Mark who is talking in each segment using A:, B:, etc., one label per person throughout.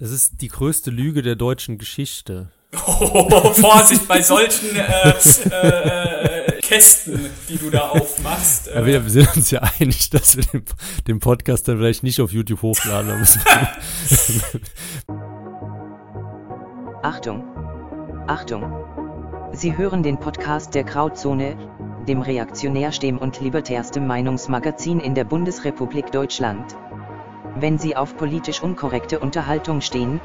A: Es ist die größte Lüge der deutschen Geschichte.
B: Oh, Vorsicht bei solchen äh, äh, äh, Kästen, die du da aufmachst.
A: Ja, wir, sind uns ja einig, dass wir den, den Podcast dann vielleicht nicht auf YouTube hochladen müssen.
C: Achtung! Achtung! Sie hören den Podcast der Grauzone, dem reaktionärstem und libertärstem Meinungsmagazin in der Bundesrepublik Deutschland. Wenn Sie auf politisch unkorrekte Unterhaltung stehen,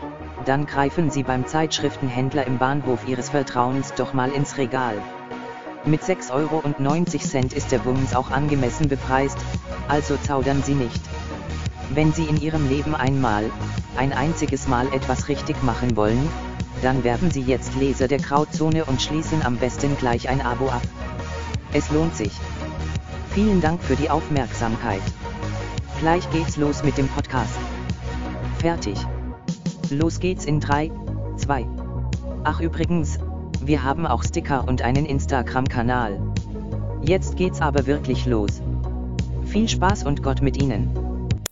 C: dann greifen Sie beim Zeitschriftenhändler im Bahnhof Ihres Vertrauens doch mal ins Regal. Mit 6,90 Euro ist der Bums auch angemessen bepreist, also zaudern Sie nicht. Wenn Sie in Ihrem Leben einmal, ein einziges Mal etwas richtig machen wollen, dann werden Sie jetzt Leser der Grauzone und schließen am besten gleich ein Abo ab. Es lohnt sich. Vielen Dank für die Aufmerksamkeit. Gleich geht's los mit dem Podcast. Fertig. Los geht's in 3, 2. Ach übrigens, wir haben auch Sticker und einen Instagram-Kanal. Jetzt geht's aber wirklich los. Viel Spaß und Gott mit Ihnen.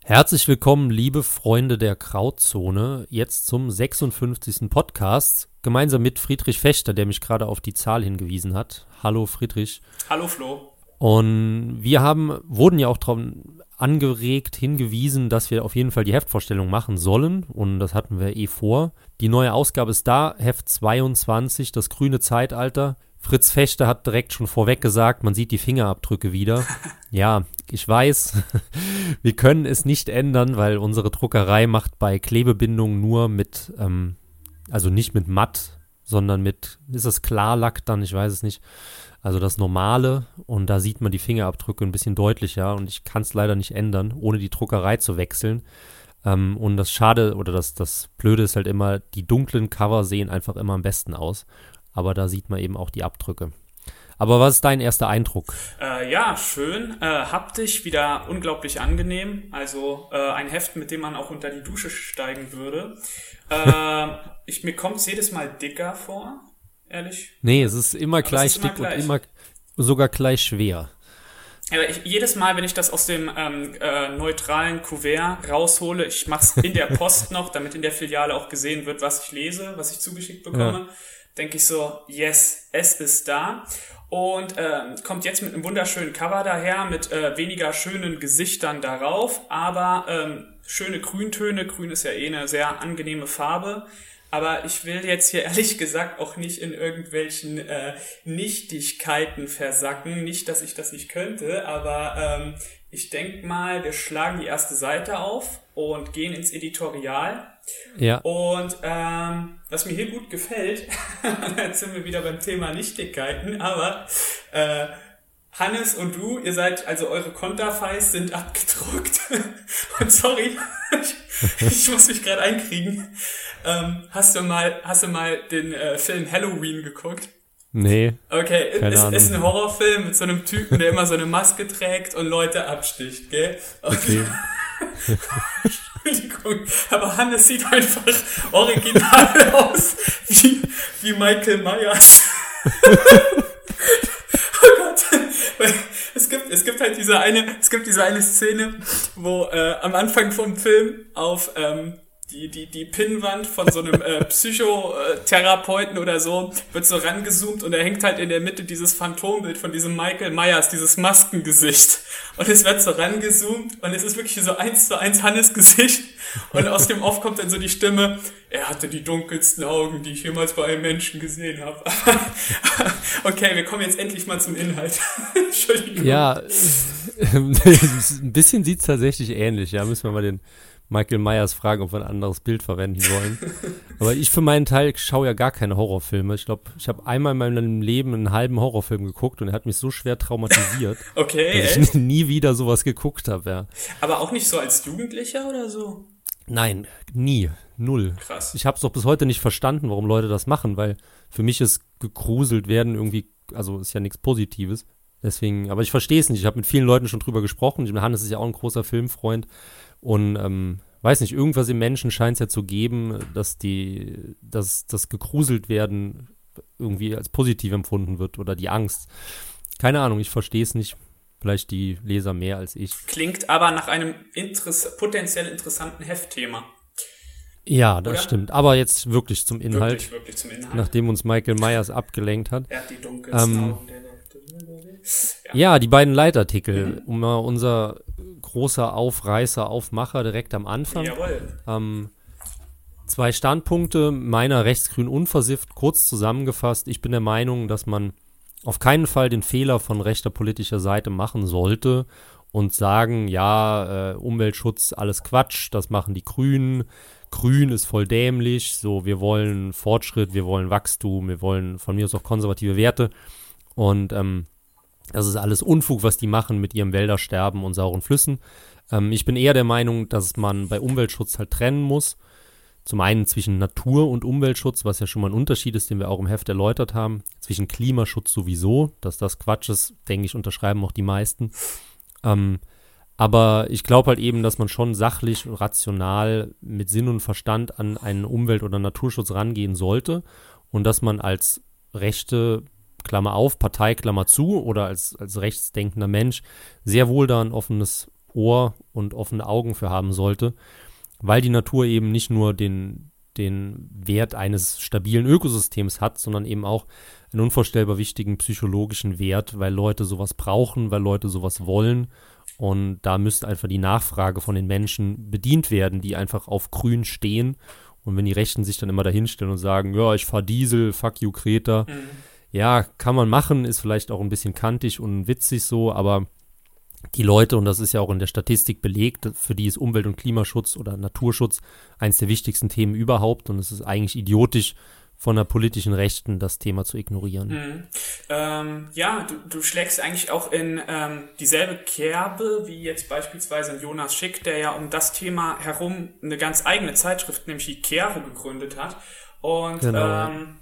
A: Herzlich willkommen, liebe Freunde der Krautzone, jetzt zum 56. Podcast, gemeinsam mit Friedrich Fechter, der mich gerade auf die Zahl hingewiesen hat. Hallo Friedrich.
B: Hallo Flo.
A: Und wir haben, wurden ja auch dran angeregt, hingewiesen, dass wir auf jeden Fall die Heftvorstellung machen sollen. Und das hatten wir eh vor. Die neue Ausgabe ist da, Heft 22, das grüne Zeitalter. Fritz Fechter hat direkt schon vorweg gesagt, man sieht die Fingerabdrücke wieder. Ja, ich weiß, wir können es nicht ändern, weil unsere Druckerei macht bei Klebebindungen nur mit, ähm, also nicht mit matt, sondern mit, ist es Klarlack dann, ich weiß es nicht, also das Normale und da sieht man die Fingerabdrücke ein bisschen deutlicher und ich kann es leider nicht ändern, ohne die Druckerei zu wechseln. Ähm, und das Schade oder das, das Blöde ist halt immer, die dunklen Cover sehen einfach immer am besten aus. Aber da sieht man eben auch die Abdrücke. Aber was ist dein erster Eindruck?
B: Äh, ja, schön. Äh, haptisch wieder unglaublich angenehm. Also äh, ein Heft, mit dem man auch unter die Dusche steigen würde. Äh, ich, mir kommt es jedes Mal dicker vor ehrlich.
A: Nee, es ist immer gleich dick und immer sogar gleich schwer.
B: Ja, ich, jedes Mal, wenn ich das aus dem ähm, äh, neutralen Kuvert raushole, ich mach's in der Post noch, damit in der Filiale auch gesehen wird, was ich lese, was ich zugeschickt bekomme, ja. denke ich so, yes, es ist da. Und äh, kommt jetzt mit einem wunderschönen Cover daher, mit äh, weniger schönen Gesichtern darauf, aber ähm, schöne Grüntöne. Grün ist ja eh eine sehr angenehme Farbe. Aber ich will jetzt hier ehrlich gesagt auch nicht in irgendwelchen äh, Nichtigkeiten versacken. Nicht, dass ich das nicht könnte, aber ähm, ich denk mal, wir schlagen die erste Seite auf und gehen ins Editorial.
A: Ja.
B: Und ähm, was mir hier gut gefällt, jetzt sind wir wieder beim Thema Nichtigkeiten, aber äh, Hannes und du, ihr seid, also eure Konterfeis sind abgedruckt. und sorry, ich, ich muss mich gerade einkriegen. Ähm, hast du mal, hast du mal den äh, Film Halloween geguckt?
A: Nee.
B: Okay, es ist ein Horrorfilm mit so einem Typen, der immer so eine Maske trägt und Leute absticht, gell?
A: Okay.
B: Entschuldigung, aber Hannes sieht einfach original aus wie, wie Michael Myers. oh Gott. Es gibt, es gibt halt diese eine, es gibt diese eine Szene, wo äh, am Anfang vom Film auf ähm, die, die, die Pinnwand von so einem äh, Psychotherapeuten oder so wird so rangezoomt und er hängt halt in der Mitte dieses Phantombild von diesem Michael Myers, dieses Maskengesicht. Und es wird so rangezoomt und es ist wirklich so eins zu eins Hannes Gesicht. Und aus dem Off kommt dann so die Stimme, er hatte die dunkelsten Augen, die ich jemals bei einem Menschen gesehen habe. okay, wir kommen jetzt endlich mal zum Inhalt. Entschuldigung.
A: Ja, ein bisschen sieht's tatsächlich ähnlich. Ja, müssen wir mal den Michael Myers fragen, ob wir ein anderes Bild verwenden wollen. Aber ich für meinen Teil schaue ja gar keine Horrorfilme. Ich glaube, ich habe einmal in meinem Leben einen halben Horrorfilm geguckt und er hat mich so schwer traumatisiert,
B: okay,
A: dass ich nie wieder sowas geguckt habe. Ja.
B: Aber auch nicht so als Jugendlicher oder so?
A: Nein, nie. Null.
B: Krass.
A: Ich habe es doch bis heute nicht verstanden, warum Leute das machen, weil für mich ist gegruselt werden irgendwie, also ist ja nichts Positives. Deswegen, aber ich verstehe es nicht. Ich habe mit vielen Leuten schon drüber gesprochen. Hannes ist ja auch ein großer Filmfreund. Und ähm, weiß nicht, irgendwas im Menschen scheint es ja zu geben, dass die, dass das gegruselt werden irgendwie als positiv empfunden wird oder die Angst. Keine Ahnung, ich verstehe es nicht. Vielleicht die Leser mehr als ich.
B: Klingt aber nach einem Interess potenziell interessanten Heftthema.
A: Ja, das Oder? stimmt. Aber jetzt wirklich zum Inhalt.
B: Wirklich, wirklich zum Inhalt.
A: Nachdem uns Michael Myers abgelenkt hat.
B: Er hat die dunkelsten ähm, Augen der
A: ja. ja, die beiden Leitartikel, mhm. um mal unser großer Aufreißer, Aufmacher direkt am Anfang.
B: Jawohl.
A: Ähm, zwei Standpunkte meiner rechtsgrün unversifft, kurz zusammengefasst. Ich bin der Meinung, dass man auf keinen Fall den Fehler von rechter politischer Seite machen sollte und sagen, ja, äh, Umweltschutz, alles Quatsch, das machen die Grünen. Grün ist voll dämlich, so wir wollen Fortschritt, wir wollen Wachstum, wir wollen von mir aus auch konservative Werte. Und ähm, das ist alles Unfug, was die machen mit ihrem Wäldersterben und sauren Flüssen. Ähm, ich bin eher der Meinung, dass man bei Umweltschutz halt trennen muss. Zum einen zwischen Natur- und Umweltschutz, was ja schon mal ein Unterschied ist, den wir auch im Heft erläutert haben. Zwischen Klimaschutz sowieso, dass das Quatsch ist, denke ich, unterschreiben auch die meisten. Ähm, aber ich glaube halt eben, dass man schon sachlich und rational mit Sinn und Verstand an einen Umwelt- oder Naturschutz rangehen sollte und dass man als rechte Klammer auf, Partei, Klammer zu, oder als, als rechtsdenkender Mensch sehr wohl da ein offenes Ohr und offene Augen für haben sollte, weil die Natur eben nicht nur den, den Wert eines stabilen Ökosystems hat, sondern eben auch einen unvorstellbar wichtigen psychologischen Wert, weil Leute sowas brauchen, weil Leute sowas wollen. Und da müsste einfach die Nachfrage von den Menschen bedient werden, die einfach auf Grün stehen. Und wenn die Rechten sich dann immer dahinstellen und sagen, ja, ich fahr Diesel, fuck you, Kreta, mhm ja, kann man machen, ist vielleicht auch ein bisschen kantig und witzig so, aber die Leute, und das ist ja auch in der Statistik belegt, für die ist Umwelt- und Klimaschutz oder Naturschutz eines der wichtigsten Themen überhaupt und es ist eigentlich idiotisch, von der politischen Rechten das Thema zu ignorieren.
B: Mhm. Ähm, ja, du, du schlägst eigentlich auch in ähm, dieselbe Kerbe wie jetzt beispielsweise Jonas Schick, der ja um das Thema herum eine ganz eigene Zeitschrift, nämlich die Kero, gegründet hat. Und genau. ähm,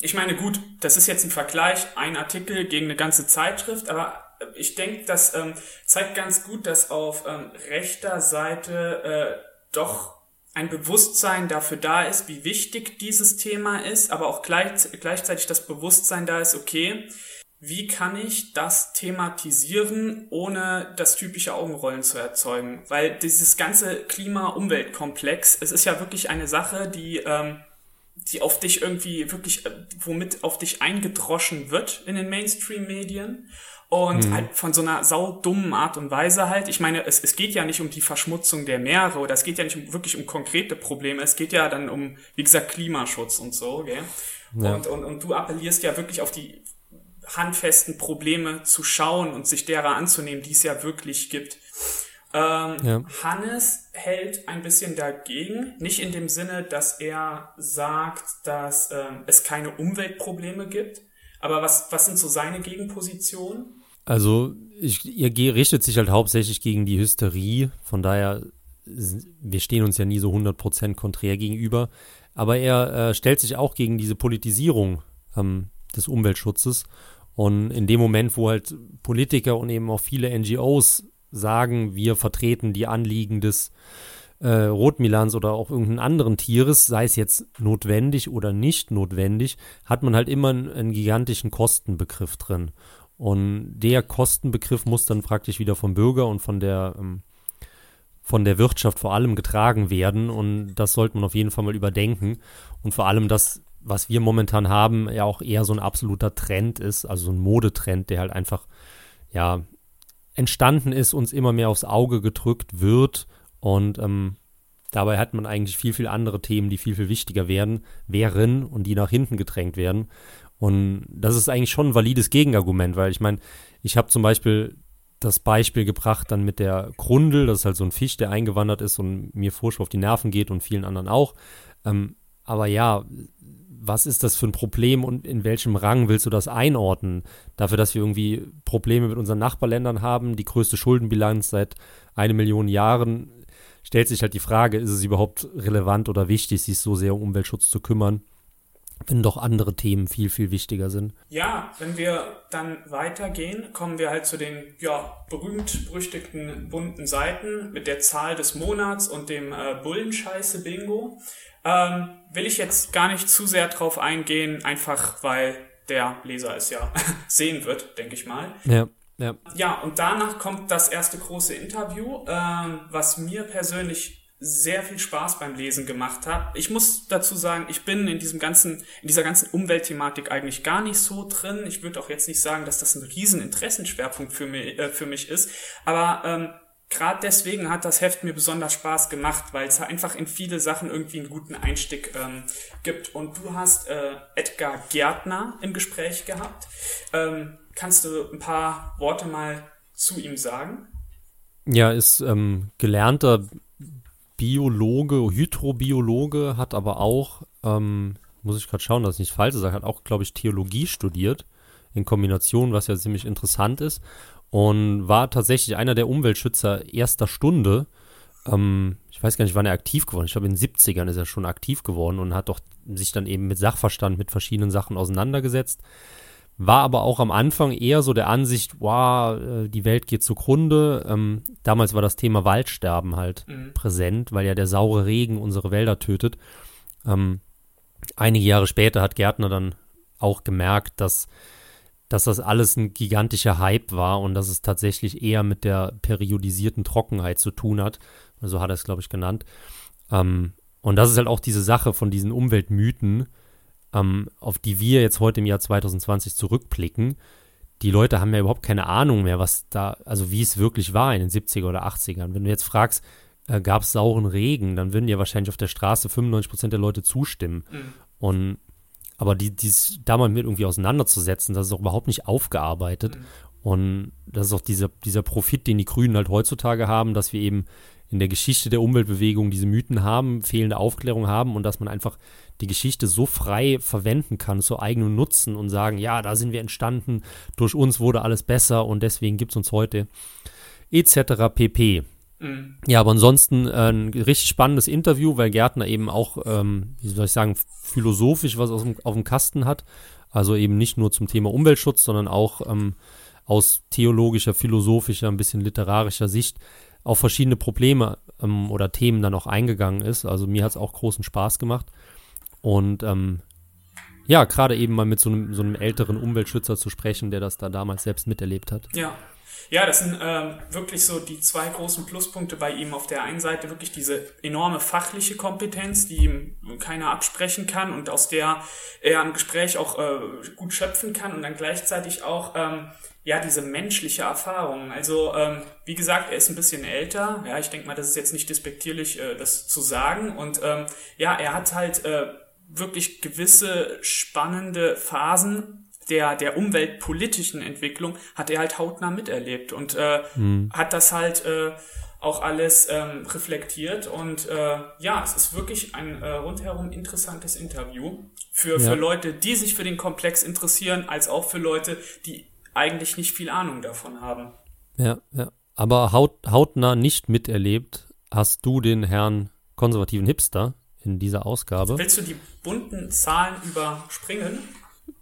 B: ich meine, gut, das ist jetzt ein Vergleich, ein Artikel gegen eine ganze Zeitschrift, aber ich denke, das ähm, zeigt ganz gut, dass auf ähm, rechter Seite äh, doch ein Bewusstsein dafür da ist, wie wichtig dieses Thema ist, aber auch gleich, gleichzeitig das Bewusstsein da ist, okay, wie kann ich das thematisieren, ohne das typische Augenrollen zu erzeugen? Weil dieses ganze Klima-Umwelt-Komplex, es ist ja wirklich eine Sache, die ähm, die auf dich irgendwie wirklich, äh, womit auf dich eingedroschen wird in den Mainstream-Medien. Und mhm. halt von so einer saudummen Art und Weise halt. Ich meine, es, es geht ja nicht um die Verschmutzung der Meere oder es geht ja nicht um, wirklich um konkrete Probleme. Es geht ja dann um, wie gesagt, Klimaschutz und so, gell? Ja. Und, und, und du appellierst ja wirklich auf die handfesten Probleme zu schauen und sich derer anzunehmen, die es ja wirklich gibt. Ähm, ja. Hannes hält ein bisschen dagegen, nicht in dem Sinne, dass er sagt, dass ähm, es keine Umweltprobleme gibt. Aber was, was sind so seine Gegenpositionen?
A: Also, ich, ihr richtet sich halt hauptsächlich gegen die Hysterie. Von daher, wir stehen uns ja nie so 100% konträr gegenüber. Aber er äh, stellt sich auch gegen diese Politisierung ähm, des Umweltschutzes. Und in dem Moment, wo halt Politiker und eben auch viele NGOs sagen, wir vertreten die Anliegen des äh, Rotmilans oder auch irgendeinen anderen Tieres, sei es jetzt notwendig oder nicht notwendig, hat man halt immer einen, einen gigantischen Kostenbegriff drin. Und der Kostenbegriff muss dann praktisch wieder vom Bürger und von der, ähm, von der Wirtschaft vor allem getragen werden. Und das sollte man auf jeden Fall mal überdenken. Und vor allem das, was wir momentan haben, ja auch eher so ein absoluter Trend ist, also so ein Modetrend, der halt einfach, ja, entstanden ist, uns immer mehr aufs Auge gedrückt wird. Und ähm, dabei hat man eigentlich viel, viel andere Themen, die viel, viel wichtiger werden, wären und die nach hinten gedrängt werden. Und das ist eigentlich schon ein valides Gegenargument, weil ich meine, ich habe zum Beispiel das Beispiel gebracht dann mit der Grundel, das ist halt so ein Fisch, der eingewandert ist und mir furchtbar auf die Nerven geht und vielen anderen auch. Ähm, aber ja, was ist das für ein Problem und in welchem Rang willst du das einordnen? Dafür, dass wir irgendwie Probleme mit unseren Nachbarländern haben, die größte Schuldenbilanz seit eine Million Jahren, stellt sich halt die Frage, ist es überhaupt relevant oder wichtig, sich so sehr um Umweltschutz zu kümmern? Wenn doch andere Themen viel, viel wichtiger sind.
B: Ja, wenn wir dann weitergehen, kommen wir halt zu den ja, berühmt-berüchtigten bunten Seiten mit der Zahl des Monats und dem äh, Bullenscheiße-Bingo. Ähm, will ich jetzt gar nicht zu sehr drauf eingehen, einfach weil der Leser es ja sehen wird, denke ich mal.
A: Ja. Ja.
B: ja, und danach kommt das erste große Interview, ähm, was mir persönlich sehr viel Spaß beim Lesen gemacht hat. Ich muss dazu sagen, ich bin in diesem ganzen, in dieser ganzen Umweltthematik eigentlich gar nicht so drin. Ich würde auch jetzt nicht sagen, dass das ein riesen Interessenschwerpunkt für mich, äh, für mich ist. Aber ähm, gerade deswegen hat das Heft mir besonders Spaß gemacht, weil es einfach in viele Sachen irgendwie einen guten Einstieg ähm, gibt. Und du hast äh, Edgar Gärtner im Gespräch gehabt. Ähm, kannst du ein paar Worte mal zu ihm sagen?
A: Ja, ist ähm, gelernter Biologe, Hydrobiologe, hat aber auch, ähm, muss ich gerade schauen, dass ich nicht falsch sage, hat auch, glaube ich, Theologie studiert in Kombination, was ja ziemlich interessant ist. Und war tatsächlich einer der Umweltschützer erster Stunde. Ähm, ich weiß gar nicht, wann er aktiv geworden ist. Ich glaube, in den 70ern ist er schon aktiv geworden und hat doch sich dann eben mit Sachverstand mit verschiedenen Sachen auseinandergesetzt. War aber auch am Anfang eher so der Ansicht, wow, äh, die Welt geht zugrunde. Ähm, damals war das Thema Waldsterben halt mhm. präsent, weil ja der saure Regen unsere Wälder tötet. Ähm, einige Jahre später hat Gärtner dann auch gemerkt, dass, dass das alles ein gigantischer Hype war und dass es tatsächlich eher mit der periodisierten Trockenheit zu tun hat. So hat er es, glaube ich, genannt. Ähm, und das ist halt auch diese Sache von diesen Umweltmythen, ähm, auf die wir jetzt heute im Jahr 2020 zurückblicken, die Leute haben ja überhaupt keine Ahnung mehr, was da, also wie es wirklich war in den 70er oder 80ern. Wenn du jetzt fragst, äh, gab es sauren Regen, dann würden ja wahrscheinlich auf der Straße 95 Prozent der Leute zustimmen. Mhm. Und aber die, dies da mal mit irgendwie auseinanderzusetzen, das ist auch überhaupt nicht aufgearbeitet. Mhm. Und das ist auch dieser, dieser Profit, den die Grünen halt heutzutage haben, dass wir eben in der Geschichte der Umweltbewegung diese Mythen haben, fehlende Aufklärung haben und dass man einfach die Geschichte so frei verwenden kann, zu eigenem Nutzen und sagen, ja, da sind wir entstanden, durch uns wurde alles besser und deswegen gibt es uns heute etc. pp. Mhm. Ja, aber ansonsten äh, ein richtig spannendes Interview, weil Gärtner eben auch, ähm, wie soll ich sagen, philosophisch was dem, auf dem Kasten hat. Also eben nicht nur zum Thema Umweltschutz, sondern auch ähm, aus theologischer, philosophischer, ein bisschen literarischer Sicht auf verschiedene Probleme ähm, oder Themen dann auch eingegangen ist. Also mir hat es auch großen Spaß gemacht. Und ähm, ja, gerade eben mal mit so einem, so einem älteren Umweltschützer zu sprechen, der das da damals selbst miterlebt hat.
B: Ja. Ja, das sind ähm, wirklich so die zwei großen Pluspunkte bei ihm. Auf der einen Seite wirklich diese enorme fachliche Kompetenz, die ihm keiner absprechen kann und aus der er im Gespräch auch äh, gut schöpfen kann und dann gleichzeitig auch ähm, ja, diese menschliche Erfahrung. Also, ähm, wie gesagt, er ist ein bisschen älter. Ja, ich denke mal, das ist jetzt nicht despektierlich, äh, das zu sagen. Und ähm, ja, er hat halt äh, wirklich gewisse spannende Phasen der, der umweltpolitischen Entwicklung, hat er halt hautnah miterlebt und äh, mhm. hat das halt äh, auch alles ähm, reflektiert. Und äh, ja, es ist wirklich ein äh, rundherum interessantes Interview für, ja. für Leute, die sich für den Komplex interessieren, als auch für Leute, die eigentlich nicht viel Ahnung davon haben.
A: Ja, ja. Aber haut, hautnah nicht miterlebt hast du den Herrn konservativen Hipster in dieser Ausgabe.
B: Willst du die bunten Zahlen überspringen?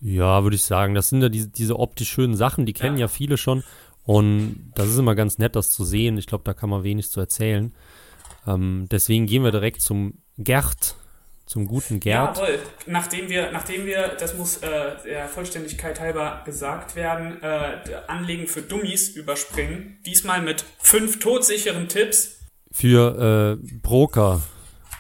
A: Ja, würde ich sagen. Das sind ja die, diese optisch schönen Sachen, die kennen ja. ja viele schon. Und das ist immer ganz nett, das zu sehen. Ich glaube, da kann man wenig zu erzählen. Ähm, deswegen gehen wir direkt zum Gerd zum guten Gerd.
B: Jawohl, nachdem wir, nachdem wir, das muss äh, der Vollständigkeit halber gesagt werden, äh, Anlegen für Dummies überspringen. Diesmal mit fünf todsicheren Tipps.
A: Für äh, Broker.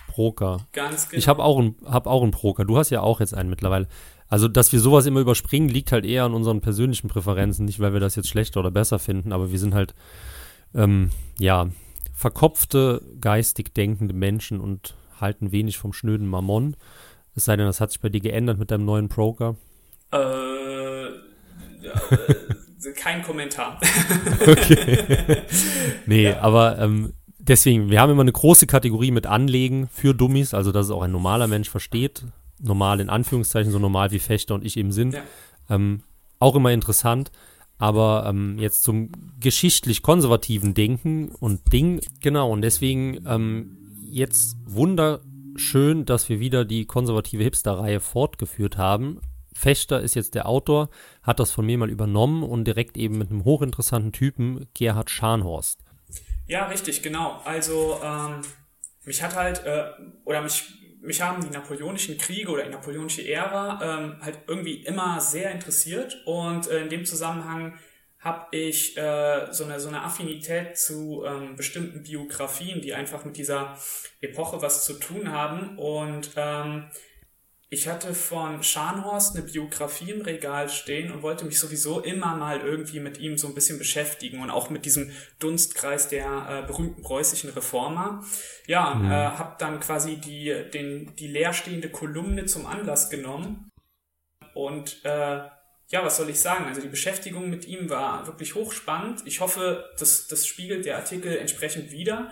A: Broker.
B: Ganz genau.
A: Ich habe auch, ein, hab auch einen Broker. Du hast ja auch jetzt einen mittlerweile. Also, dass wir sowas immer überspringen, liegt halt eher an unseren persönlichen Präferenzen. Nicht, weil wir das jetzt schlechter oder besser finden, aber wir sind halt, ähm, ja, verkopfte, geistig denkende Menschen und halten wenig vom schnöden Mammon. Es sei denn, das hat sich bei dir geändert mit deinem neuen Broker.
B: Äh, ja, äh, kein Kommentar. okay.
A: Nee, ja. aber ähm, deswegen, wir haben immer eine große Kategorie mit Anlegen für Dummies, also dass es auch ein normaler Mensch versteht. Normal in Anführungszeichen, so normal wie Fechter und ich eben sind. Ja. Ähm, auch immer interessant. Aber ähm, jetzt zum geschichtlich konservativen Denken und Ding, genau, und deswegen ähm, jetzt wunderschön, dass wir wieder die konservative Hipster-Reihe fortgeführt haben. Fechter ist jetzt der Autor, hat das von mir mal übernommen und direkt eben mit einem hochinteressanten Typen, Gerhard Scharnhorst.
B: Ja, richtig, genau. Also ähm, mich hat halt, äh, oder mich, mich haben die napoleonischen Kriege oder die napoleonische Ära ähm, halt irgendwie immer sehr interessiert und äh, in dem Zusammenhang habe ich äh, so, eine, so eine Affinität zu ähm, bestimmten Biografien, die einfach mit dieser Epoche was zu tun haben. Und ähm, ich hatte von Scharnhorst eine Biografie im Regal stehen und wollte mich sowieso immer mal irgendwie mit ihm so ein bisschen beschäftigen und auch mit diesem Dunstkreis der äh, berühmten preußischen Reformer. Ja, mhm. äh, habe dann quasi die, den, die leerstehende Kolumne zum Anlass genommen und äh, ja, was soll ich sagen? Also die Beschäftigung mit ihm war wirklich hochspannend. Ich hoffe, das, das spiegelt der Artikel entsprechend wieder.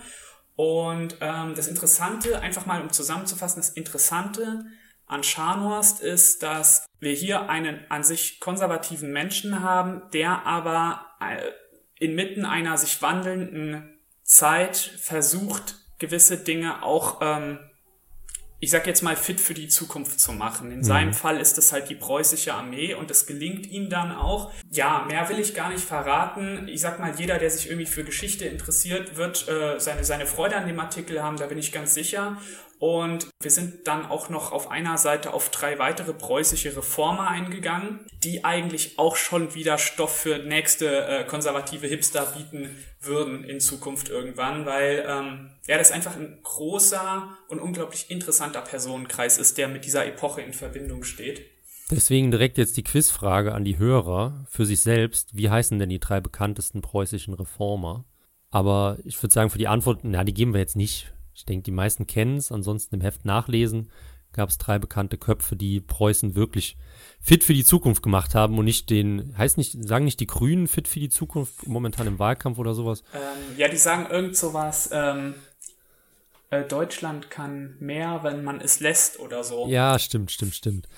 B: Und ähm, das Interessante, einfach mal um zusammenzufassen, das Interessante an Scharnhorst ist, dass wir hier einen an sich konservativen Menschen haben, der aber äh, inmitten einer sich wandelnden Zeit versucht, gewisse Dinge auch ähm, ich sag jetzt mal, fit für die Zukunft zu machen. In mhm. seinem Fall ist es halt die preußische Armee und es gelingt ihm dann auch. Ja, mehr will ich gar nicht verraten. Ich sag mal, jeder, der sich irgendwie für Geschichte interessiert, wird äh, seine, seine Freude an dem Artikel haben, da bin ich ganz sicher. Und wir sind dann auch noch auf einer Seite auf drei weitere preußische Reformer eingegangen, die eigentlich auch schon wieder Stoff für nächste äh, konservative Hipster bieten würden in Zukunft irgendwann, weil ähm, ja, das einfach ein großer und unglaublich interessanter Personenkreis ist, der mit dieser Epoche in Verbindung steht.
A: Deswegen direkt jetzt die Quizfrage an die Hörer für sich selbst. Wie heißen denn die drei bekanntesten preußischen Reformer? Aber ich würde sagen, für die Antwort, na, die geben wir jetzt nicht. Ich denke, die meisten kennen es. Ansonsten im Heft nachlesen gab es drei bekannte Köpfe, die Preußen wirklich fit für die Zukunft gemacht haben und nicht den, heißt nicht, sagen nicht die Grünen fit für die Zukunft momentan im Wahlkampf oder sowas?
B: Ähm, ja, die sagen irgend sowas, ähm, äh, Deutschland kann mehr, wenn man es lässt oder so.
A: Ja, stimmt, stimmt, stimmt.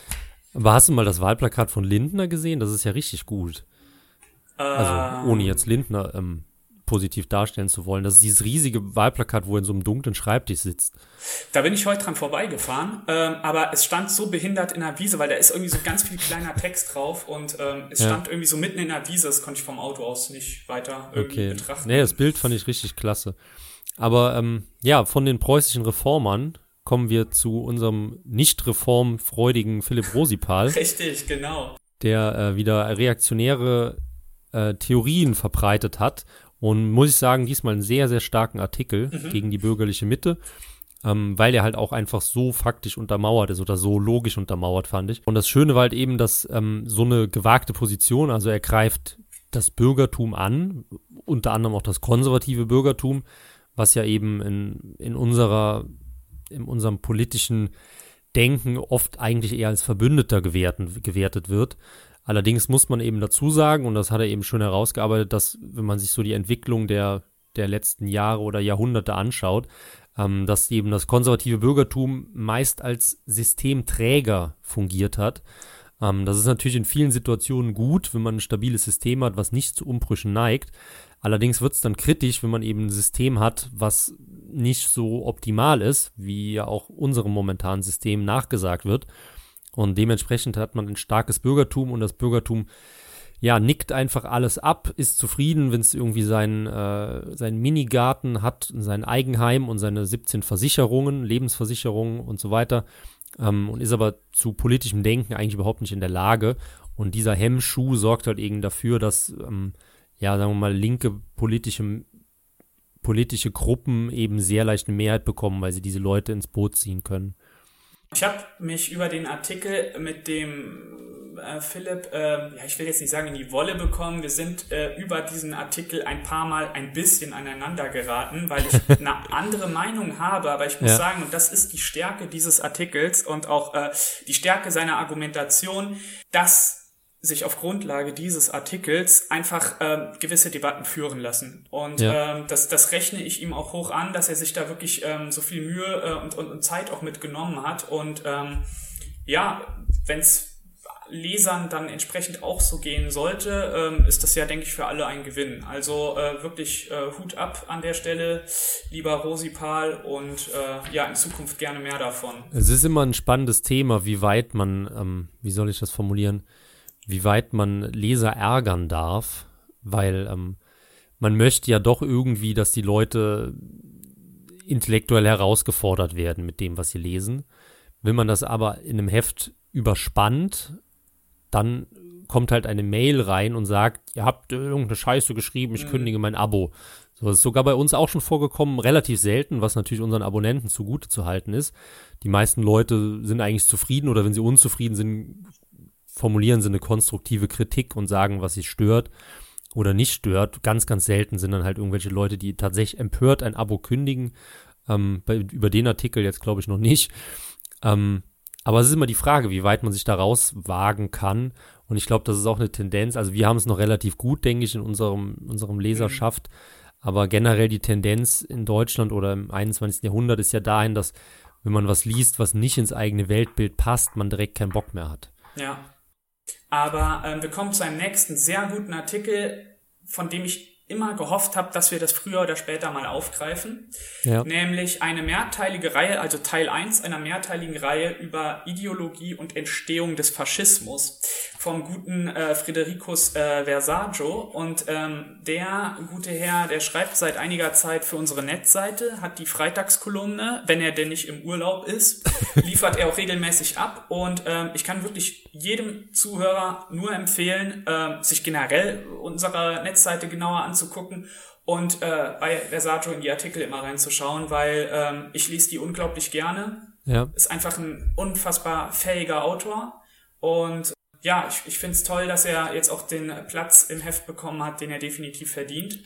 A: Aber hast du mal das Wahlplakat von Lindner gesehen? Das ist ja richtig gut. Also, ähm, also ohne jetzt Lindner ähm, positiv darstellen zu wollen. Das ist dieses riesige Wahlplakat, wo er in so einem dunklen Schreibtisch sitzt.
B: Da bin ich heute dran vorbeigefahren, ähm, aber es stand so behindert in der Wiese, weil da ist irgendwie so ganz viel kleiner Text drauf und ähm, es ja. stand irgendwie so mitten in der Wiese, das konnte ich vom Auto aus nicht weiter irgendwie okay. betrachten.
A: Nee, das Bild fand ich richtig klasse. Aber ähm, ja, von den preußischen Reformern kommen wir zu unserem nicht reformfreudigen Philipp Rosipal.
B: Richtig, genau.
A: Der äh, wieder reaktionäre äh, Theorien verbreitet hat und muss ich sagen, diesmal einen sehr, sehr starken Artikel mhm. gegen die bürgerliche Mitte, ähm, weil der halt auch einfach so faktisch untermauert ist oder so logisch untermauert, fand ich. Und das Schöne war halt eben, dass ähm, so eine gewagte Position, also er greift das Bürgertum an, unter anderem auch das konservative Bürgertum, was ja eben in, in unserer, in unserem politischen Denken oft eigentlich eher als Verbündeter gewerten, gewertet wird. Allerdings muss man eben dazu sagen, und das hat er eben schon herausgearbeitet, dass wenn man sich so die Entwicklung der, der letzten Jahre oder Jahrhunderte anschaut, ähm, dass eben das konservative Bürgertum meist als Systemträger fungiert hat. Ähm, das ist natürlich in vielen Situationen gut, wenn man ein stabiles System hat, was nicht zu Umbrüchen neigt. Allerdings wird es dann kritisch, wenn man eben ein System hat, was nicht so optimal ist, wie ja auch unserem momentanen System nachgesagt wird. Und dementsprechend hat man ein starkes Bürgertum und das Bürgertum ja, nickt einfach alles ab, ist zufrieden, wenn es irgendwie seinen, äh, seinen Minigarten hat, sein Eigenheim und seine 17 Versicherungen, Lebensversicherungen und so weiter ähm, und ist aber zu politischem Denken eigentlich überhaupt nicht in der Lage. Und dieser Hemmschuh sorgt halt eben dafür, dass, ähm, ja, sagen wir mal, linke politische, politische Gruppen eben sehr leicht eine Mehrheit bekommen, weil sie diese Leute ins Boot ziehen können.
B: Ich habe mich über den Artikel mit dem äh, Philipp, äh, ja, ich will jetzt nicht sagen in die Wolle bekommen. Wir sind äh, über diesen Artikel ein paar Mal ein bisschen aneinander geraten, weil ich eine andere Meinung habe. Aber ich muss ja. sagen, und das ist die Stärke dieses Artikels und auch äh, die Stärke seiner Argumentation, dass sich auf Grundlage dieses Artikels einfach ähm, gewisse Debatten führen lassen. Und ja. ähm, das, das rechne ich ihm auch hoch an, dass er sich da wirklich ähm, so viel Mühe äh, und, und, und Zeit auch mitgenommen hat. Und ähm, ja, wenn es Lesern dann entsprechend auch so gehen sollte, ähm, ist das ja, denke ich, für alle ein Gewinn. Also äh, wirklich äh, Hut ab an der Stelle, lieber Rosipal, und äh, ja, in Zukunft gerne mehr davon.
A: Es ist immer ein spannendes Thema, wie weit man, ähm, wie soll ich das formulieren, wie weit man Leser ärgern darf, weil ähm, man möchte ja doch irgendwie, dass die Leute intellektuell herausgefordert werden mit dem, was sie lesen. Wenn man das aber in einem Heft überspannt, dann kommt halt eine Mail rein und sagt, ihr habt irgendeine Scheiße geschrieben, ich mhm. kündige mein Abo. So das ist sogar bei uns auch schon vorgekommen, relativ selten, was natürlich unseren Abonnenten zugute zu halten ist. Die meisten Leute sind eigentlich zufrieden oder wenn sie unzufrieden sind, formulieren sie eine konstruktive Kritik und sagen, was sie stört oder nicht stört. Ganz, ganz selten sind dann halt irgendwelche Leute, die tatsächlich empört ein Abo kündigen. Ähm, bei, über den Artikel jetzt glaube ich noch nicht. Ähm, aber es ist immer die Frage, wie weit man sich da rauswagen kann. Und ich glaube, das ist auch eine Tendenz. Also wir haben es noch relativ gut, denke ich, in unserem, unserem Leserschaft. Aber generell die Tendenz in Deutschland oder im 21. Jahrhundert ist ja dahin, dass wenn man was liest, was nicht ins eigene Weltbild passt, man direkt keinen Bock mehr hat.
B: Ja. Aber ähm, wir kommen zu einem nächsten sehr guten Artikel, von dem ich immer gehofft habe, dass wir das früher oder später mal aufgreifen. Ja. Nämlich eine mehrteilige Reihe, also Teil 1 einer mehrteiligen Reihe über Ideologie und Entstehung des Faschismus vom guten äh, Fridericus äh, Versaggio. Und ähm, der gute Herr, der schreibt seit einiger Zeit für unsere Netzseite, hat die Freitagskolumne, wenn er denn nicht im Urlaub ist, liefert er auch regelmäßig ab. Und ähm, ich kann wirklich jedem Zuhörer nur empfehlen, äh, sich generell unsere Netzseite genauer anzugucken und äh, bei Versaggio in die Artikel immer reinzuschauen, weil ähm, ich lese die unglaublich gerne. Ja. Ist einfach ein unfassbar fähiger Autor und ja, ich, ich finde es toll, dass er jetzt auch den Platz im Heft bekommen hat, den er definitiv verdient.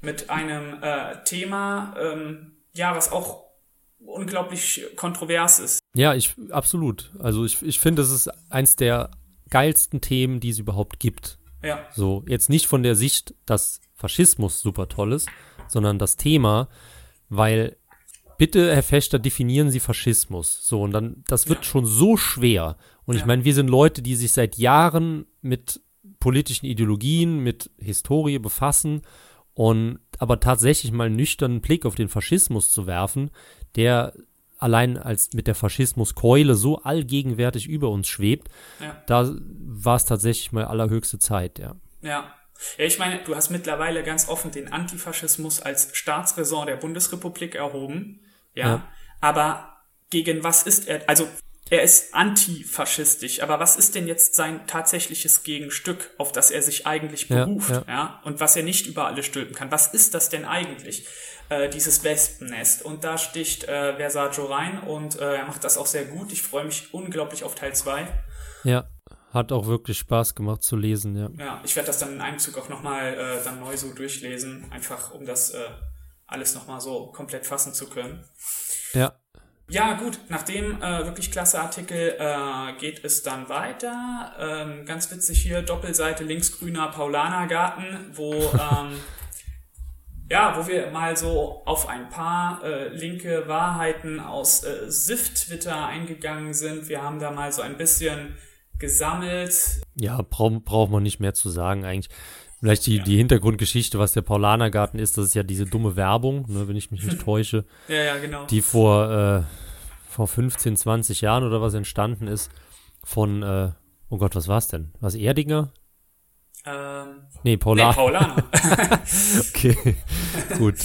B: Mit einem äh, Thema, ähm, ja, was auch unglaublich kontrovers ist.
A: Ja, ich absolut. Also ich, ich finde, es ist eins der geilsten Themen, die es überhaupt gibt. Ja. So, jetzt nicht von der Sicht, dass Faschismus super toll ist, sondern das Thema, weil bitte, Herr Fechter, definieren Sie Faschismus. So, und dann, das wird ja. schon so schwer. Und ja. ich meine, wir sind Leute, die sich seit Jahren mit politischen Ideologien, mit Historie befassen und aber tatsächlich mal einen nüchternen Blick auf den Faschismus zu werfen, der allein als mit der Faschismuskeule so allgegenwärtig über uns schwebt, ja. da war es tatsächlich mal allerhöchste Zeit, ja.
B: Ja. Ja, ich meine, du hast mittlerweile ganz offen den Antifaschismus als Staatsräson der Bundesrepublik erhoben, ja. ja. Aber gegen was ist er? Also er ist antifaschistisch, aber was ist denn jetzt sein tatsächliches Gegenstück, auf das er sich eigentlich beruft, ja, ja. ja? Und was er nicht über alle stülpen kann? Was ist das denn eigentlich, äh, dieses Wespennest? Und da sticht äh, Versaggio rein und äh, er macht das auch sehr gut. Ich freue mich unglaublich auf Teil 2.
A: Ja, hat auch wirklich Spaß gemacht zu lesen, ja.
B: Ja, ich werde das dann in einem Zug auch nochmal äh, dann neu so durchlesen, einfach um das äh, alles nochmal so komplett fassen zu können.
A: Ja.
B: Ja, gut, nach dem äh, wirklich klasse Artikel äh, geht es dann weiter. Ähm, ganz witzig hier, Doppelseite linksgrüner Paulanergarten, wo ähm, ja, wo wir mal so auf ein paar äh, linke Wahrheiten aus äh, SIF-Twitter eingegangen sind. Wir haben da mal so ein bisschen gesammelt.
A: Ja, braucht braucht man nicht mehr zu sagen eigentlich. Vielleicht die, ja. die Hintergrundgeschichte, was der Paulanergarten ist, das ist ja diese dumme Werbung, ne, wenn ich mich nicht täusche.
B: ja, ja, genau.
A: Die vor, äh, vor 15, 20 Jahren oder was entstanden ist von, äh, oh Gott, was war es denn? Was Erdinger?
B: Ähm,
A: nee, Paulaner. Nee,
B: Paulaner.
A: okay, gut.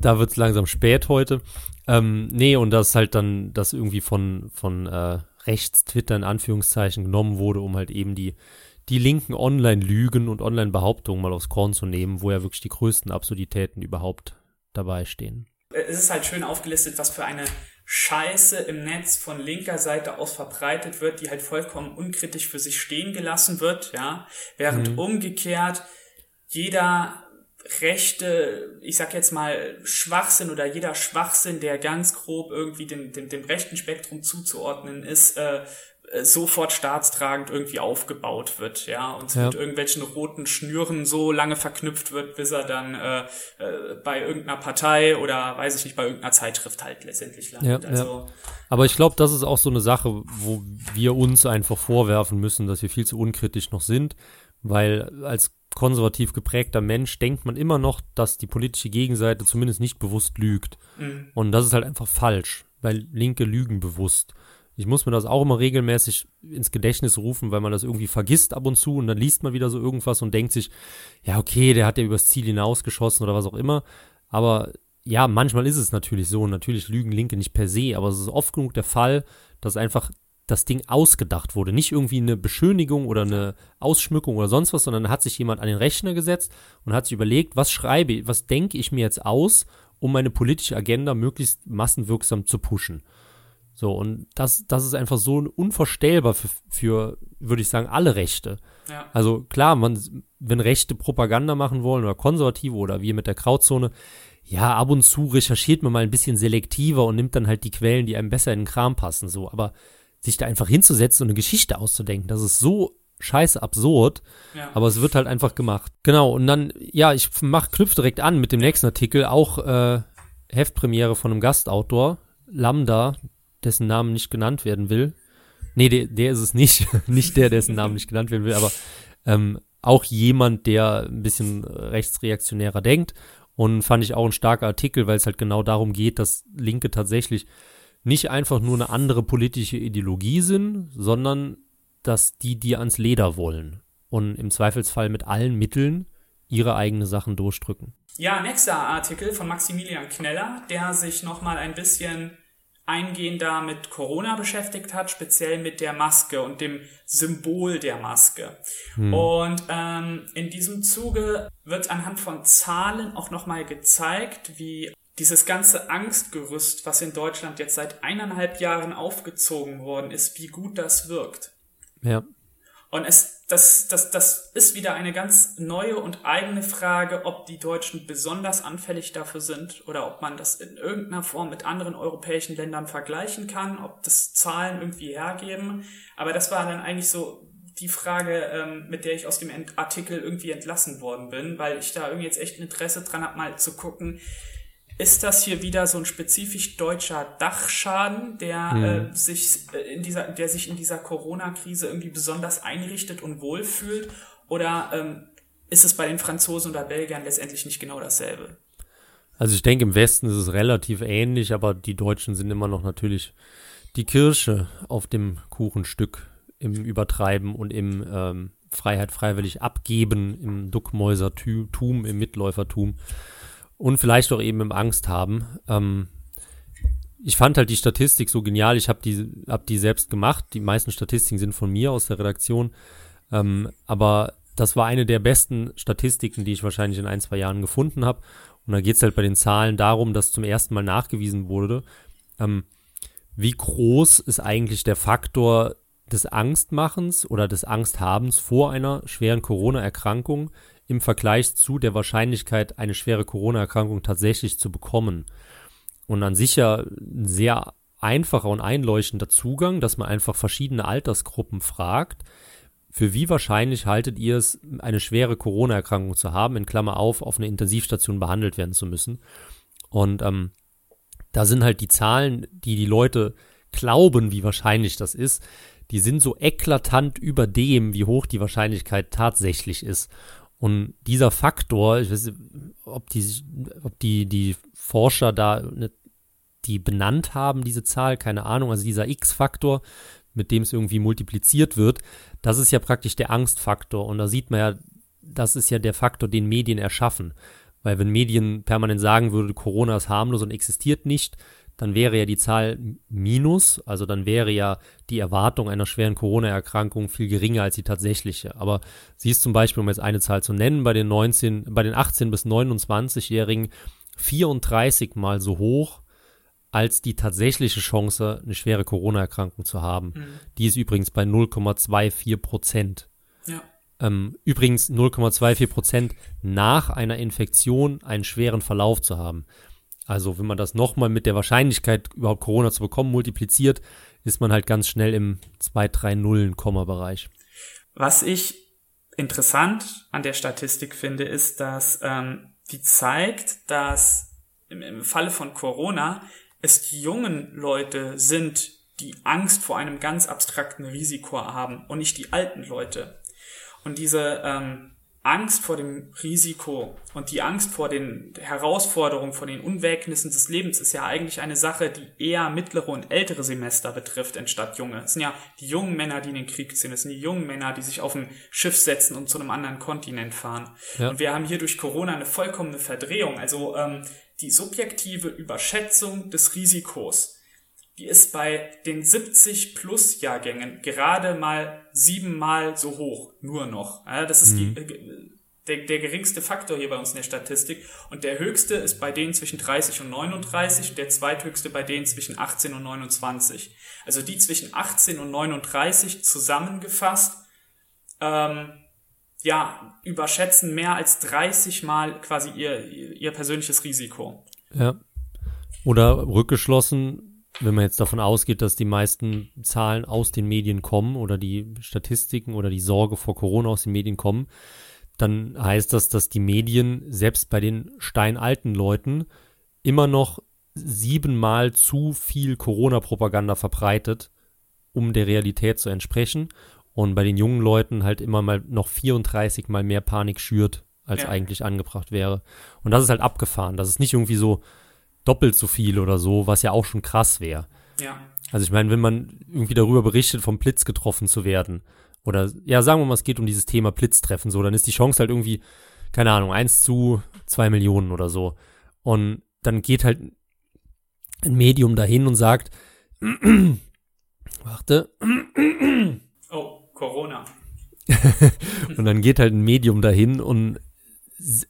A: Da wird es langsam spät heute. Ähm, nee, und das halt dann, das irgendwie von, von äh, Rechts-Twitter in Anführungszeichen genommen wurde, um halt eben die die linken Online-Lügen und Online-Behauptungen mal aufs Korn zu nehmen, wo ja wirklich die größten Absurditäten überhaupt dabei stehen.
B: Es ist halt schön aufgelistet, was für eine Scheiße im Netz von linker Seite aus verbreitet wird, die halt vollkommen unkritisch für sich stehen gelassen wird, ja, während mhm. umgekehrt jeder rechte, ich sag jetzt mal Schwachsinn oder jeder Schwachsinn, der ganz grob irgendwie dem, dem, dem rechten Spektrum zuzuordnen ist, äh, sofort staatstragend irgendwie aufgebaut wird, ja, und ja. mit irgendwelchen roten Schnüren so lange verknüpft wird, bis er dann äh, äh, bei irgendeiner Partei oder weiß ich nicht, bei irgendeiner Zeitschrift halt letztendlich landet. Ja, also,
A: ja. Aber ich glaube, das ist auch so eine Sache, wo wir uns einfach vorwerfen müssen, dass wir viel zu unkritisch noch sind, weil als konservativ geprägter Mensch denkt man immer noch, dass die politische Gegenseite zumindest nicht bewusst lügt. Mhm. Und das ist halt einfach falsch, weil Linke lügen bewusst. Ich muss mir das auch immer regelmäßig ins Gedächtnis rufen, weil man das irgendwie vergisst ab und zu und dann liest man wieder so irgendwas und denkt sich, ja, okay, der hat ja übers Ziel hinausgeschossen oder was auch immer. Aber ja, manchmal ist es natürlich so. Natürlich lügen Linke nicht per se, aber es ist oft genug der Fall, dass einfach das Ding ausgedacht wurde. Nicht irgendwie eine Beschönigung oder eine Ausschmückung oder sonst was, sondern hat sich jemand an den Rechner gesetzt und hat sich überlegt, was schreibe ich, was denke ich mir jetzt aus, um meine politische Agenda möglichst massenwirksam zu pushen. So, und das, das ist einfach so unvorstellbar für, für würde ich sagen, alle Rechte. Ja. Also klar, man, wenn Rechte Propaganda machen wollen oder Konservative oder wir mit der Krauzone, ja, ab und zu recherchiert man mal ein bisschen selektiver und nimmt dann halt die Quellen, die einem besser in den Kram passen, so. Aber sich da einfach hinzusetzen und eine Geschichte auszudenken, das ist so scheiße absurd, ja. aber es wird halt einfach gemacht. Genau, und dann, ja, ich mach, knüpf direkt an mit dem nächsten Artikel, auch äh, Heftpremiere von einem Gastautor, Lambda, dessen Namen nicht genannt werden will. Nee, der, der ist es nicht, nicht der, dessen Namen nicht genannt werden will, aber ähm, auch jemand, der ein bisschen rechtsreaktionärer denkt. Und fand ich auch ein starker Artikel, weil es halt genau darum geht, dass Linke tatsächlich nicht einfach nur eine andere politische Ideologie sind, sondern dass die dir ans Leder wollen und im Zweifelsfall mit allen Mitteln ihre eigenen Sachen durchdrücken.
B: Ja, nächster Artikel von Maximilian Kneller, der sich nochmal ein bisschen eingehender mit Corona beschäftigt hat, speziell mit der Maske und dem Symbol der Maske. Hm. Und ähm, in diesem Zuge wird anhand von Zahlen auch nochmal gezeigt, wie dieses ganze Angstgerüst, was in Deutschland jetzt seit eineinhalb Jahren aufgezogen worden ist, wie gut das wirkt.
A: Ja.
B: Und es, das, das, das ist wieder eine ganz neue und eigene Frage, ob die Deutschen besonders anfällig dafür sind oder ob man das in irgendeiner Form mit anderen europäischen Ländern vergleichen kann, ob das Zahlen irgendwie hergeben. Aber das war dann eigentlich so die Frage, ähm, mit der ich aus dem Artikel irgendwie entlassen worden bin, weil ich da irgendwie jetzt echt ein Interesse dran habe, mal zu gucken, ist das hier wieder so ein spezifisch deutscher Dachschaden, der mhm. äh, sich äh, in dieser, der sich in dieser Corona-Krise irgendwie besonders einrichtet und wohlfühlt? Oder ähm, ist es bei den Franzosen oder Belgiern letztendlich nicht genau dasselbe?
A: Also ich denke, im Westen ist es relativ ähnlich, aber die Deutschen sind immer noch natürlich die Kirsche auf dem Kuchenstück im Übertreiben und im ähm, Freiheit freiwillig abgeben, im Duckmäusertum, im Mitläufertum und vielleicht auch eben im Angst haben. Ähm, ich fand halt die Statistik so genial. Ich habe die, hab die selbst gemacht. Die meisten Statistiken sind von mir aus der Redaktion. Ähm, aber das war eine der besten Statistiken, die ich wahrscheinlich in ein, zwei Jahren gefunden habe. Und da geht es halt bei den Zahlen darum, dass zum ersten Mal nachgewiesen wurde, ähm, wie groß ist eigentlich der Faktor des Angstmachens oder des Angsthabens vor einer schweren Corona-Erkrankung im Vergleich zu der Wahrscheinlichkeit, eine schwere Corona-Erkrankung tatsächlich zu bekommen. Und an sich ja ein sehr einfacher und einleuchtender Zugang, dass man einfach verschiedene Altersgruppen fragt, für wie wahrscheinlich haltet ihr es, eine schwere Corona-Erkrankung zu haben, in Klammer auf, auf einer Intensivstation behandelt werden zu müssen. Und ähm, da sind halt die Zahlen, die die Leute glauben, wie wahrscheinlich das ist, die sind so eklatant über dem, wie hoch die Wahrscheinlichkeit tatsächlich ist. Und dieser Faktor, ich weiß nicht, ob die, ob die, die Forscher da eine, die benannt haben, diese Zahl, keine Ahnung, also dieser X-Faktor, mit dem es irgendwie multipliziert wird, das ist ja praktisch der Angstfaktor. Und da sieht man ja, das ist ja der Faktor, den Medien erschaffen. Weil wenn Medien permanent sagen würden, Corona ist harmlos und existiert nicht, dann wäre ja die Zahl minus, also dann wäre ja die Erwartung einer schweren Corona-Erkrankung viel geringer als die tatsächliche. Aber sie ist zum Beispiel, um jetzt eine Zahl zu nennen, bei den 19, bei den 18 bis 29-Jährigen 34 mal so hoch als die tatsächliche Chance, eine schwere Corona-Erkrankung zu haben. Mhm. Die ist übrigens bei 0,24 Prozent. Ja. Ähm, übrigens 0,24 Prozent nach einer Infektion einen schweren Verlauf zu haben. Also wenn man das nochmal mit der Wahrscheinlichkeit, überhaupt Corona zu bekommen, multipliziert, ist man halt ganz schnell im 2, 3, Nullen Komma-Bereich.
B: Was ich interessant an der Statistik finde, ist, dass ähm, die zeigt, dass im, im Falle von Corona es die jungen Leute sind, die Angst vor einem ganz abstrakten Risiko haben und nicht die alten Leute. Und diese ähm, Angst vor dem Risiko und die Angst vor den Herausforderungen, vor den Unwägnissen des Lebens ist ja eigentlich eine Sache, die eher mittlere und ältere Semester betrifft, anstatt junge. Es sind ja die jungen Männer, die in den Krieg ziehen. Es sind die jungen Männer, die sich auf ein Schiff setzen und zu einem anderen Kontinent fahren. Ja. Und wir haben hier durch Corona eine vollkommene Verdrehung. Also ähm, die subjektive Überschätzung des Risikos die ist bei den 70 plus Jahrgängen gerade mal siebenmal so hoch, nur noch. Ja, das ist mhm. die, äh, der, der geringste Faktor hier bei uns in der Statistik. Und der höchste ist bei denen zwischen 30 und 39, der zweithöchste bei denen zwischen 18 und 29. Also die zwischen 18 und 39 zusammengefasst, ähm, ja, überschätzen mehr als 30 Mal quasi ihr, ihr persönliches Risiko.
A: Ja. Oder rückgeschlossen, wenn man jetzt davon ausgeht, dass die meisten Zahlen aus den Medien kommen oder die Statistiken oder die Sorge vor Corona aus den Medien kommen, dann heißt das, dass die Medien selbst bei den steinalten Leuten immer noch siebenmal zu viel Corona-Propaganda verbreitet, um der Realität zu entsprechen. Und bei den jungen Leuten halt immer mal noch 34 mal mehr Panik schürt, als ja. eigentlich angebracht wäre. Und das ist halt abgefahren. Das ist nicht irgendwie so doppelt so viel oder so, was ja auch schon krass wäre.
B: Ja.
A: Also ich meine, wenn man irgendwie darüber berichtet, vom Blitz getroffen zu werden, oder ja, sagen wir mal, es geht um dieses Thema Blitztreffen, so, dann ist die Chance halt irgendwie, keine Ahnung, 1 zu 2 Millionen oder so. Und dann geht halt ein Medium dahin und sagt, warte.
B: oh, Corona.
A: und dann geht halt ein Medium dahin und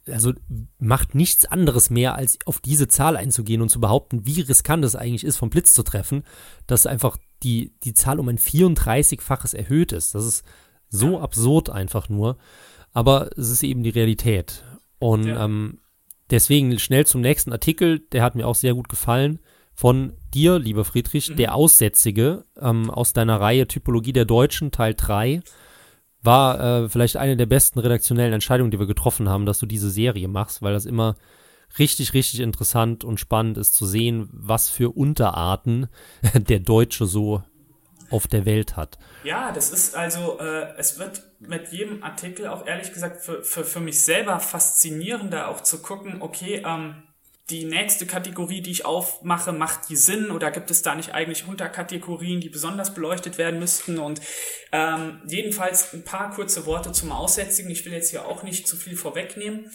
A: also macht nichts anderes mehr, als auf diese Zahl einzugehen und zu behaupten, wie riskant es eigentlich ist, vom Blitz zu treffen, dass einfach die, die Zahl um ein 34-faches erhöht ist. Das ist so absurd einfach nur. Aber es ist eben die Realität. Und ja. ähm, deswegen schnell zum nächsten Artikel, der hat mir auch sehr gut gefallen. Von dir, lieber Friedrich, mhm. der Aussätzige ähm, aus deiner Reihe Typologie der Deutschen, Teil 3 war äh, vielleicht eine der besten redaktionellen Entscheidungen, die wir getroffen haben, dass du diese Serie machst, weil das immer richtig, richtig interessant und spannend ist zu sehen, was für Unterarten der Deutsche so auf der Welt hat.
B: Ja, das ist also, äh, es wird mit jedem Artikel auch ehrlich gesagt für, für, für mich selber faszinierender auch zu gucken, okay, ähm, die nächste Kategorie, die ich aufmache, macht die Sinn oder gibt es da nicht eigentlich Unterkategorien, die besonders beleuchtet werden müssten? Und ähm, jedenfalls ein paar kurze Worte zum Aussätzigen. Ich will jetzt hier auch nicht zu viel vorwegnehmen.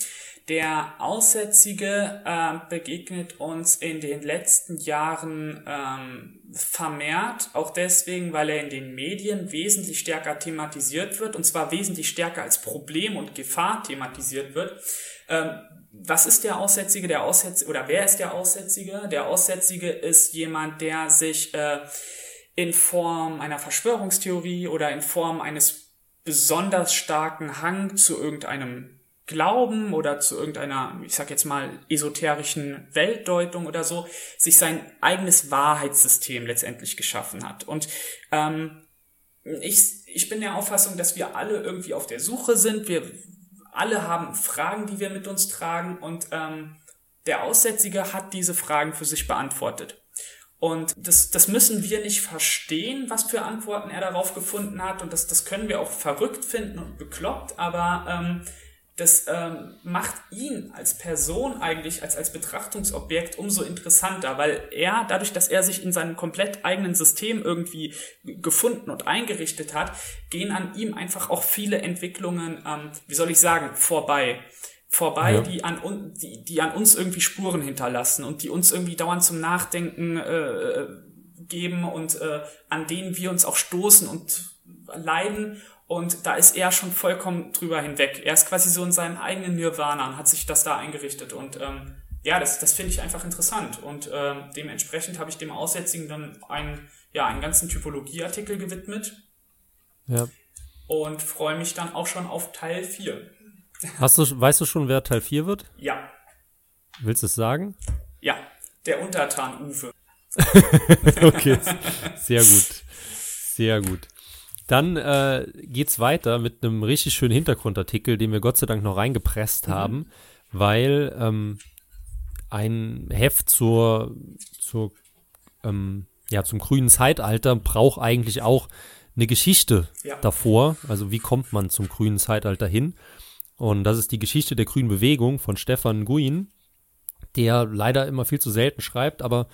B: Der Aussätzige äh, begegnet uns in den letzten Jahren ähm, vermehrt, auch deswegen, weil er in den Medien wesentlich stärker thematisiert wird, und zwar wesentlich stärker als Problem und Gefahr thematisiert wird. Ähm, was ist der Aussätzige? Der Aussätzige oder wer ist der Aussätzige? Der Aussätzige ist jemand, der sich äh, in Form einer Verschwörungstheorie oder in Form eines besonders starken Hang zu irgendeinem Glauben oder zu irgendeiner, ich sag jetzt mal, esoterischen Weltdeutung oder so, sich sein eigenes Wahrheitssystem letztendlich geschaffen hat. Und ähm, ich, ich bin der Auffassung, dass wir alle irgendwie auf der Suche sind. Wir alle haben Fragen, die wir mit uns tragen und ähm, der Aussätzige hat diese Fragen für sich beantwortet. Und das, das müssen wir nicht verstehen, was für Antworten er darauf gefunden hat. Und das, das können wir auch verrückt finden und bekloppt, aber ähm, das ähm, macht ihn als Person eigentlich, als, als Betrachtungsobjekt umso interessanter, weil er, dadurch, dass er sich in seinem komplett eigenen System irgendwie gefunden und eingerichtet hat, gehen an ihm einfach auch viele Entwicklungen, ähm, wie soll ich sagen, vorbei. Vorbei, ja. die, an, die, die an uns irgendwie Spuren hinterlassen und die uns irgendwie dauernd zum Nachdenken äh, geben und äh, an denen wir uns auch stoßen und leiden und da ist er schon vollkommen drüber hinweg. Er ist quasi so in seinem eigenen Nirvana und hat sich das da eingerichtet. Und ähm, ja, das, das finde ich einfach interessant. Und ähm, dementsprechend habe ich dem Aussätzigen dann einen, ja, einen ganzen Typologieartikel gewidmet.
A: Ja.
B: Und freue mich dann auch schon auf Teil 4.
A: Hast du, weißt du schon, wer Teil 4 wird?
B: Ja.
A: Willst du es sagen?
B: Ja, der Untertan Uwe.
A: okay, sehr gut. Sehr gut. Dann äh, geht's weiter mit einem richtig schönen Hintergrundartikel, den wir Gott sei Dank noch reingepresst mhm. haben, weil ähm, ein Heft zur, zur ähm, ja, zum grünen Zeitalter braucht eigentlich auch eine Geschichte ja. davor. Also wie kommt man zum grünen Zeitalter hin? Und das ist die Geschichte der grünen Bewegung von Stefan Guin, der leider immer viel zu selten schreibt, aber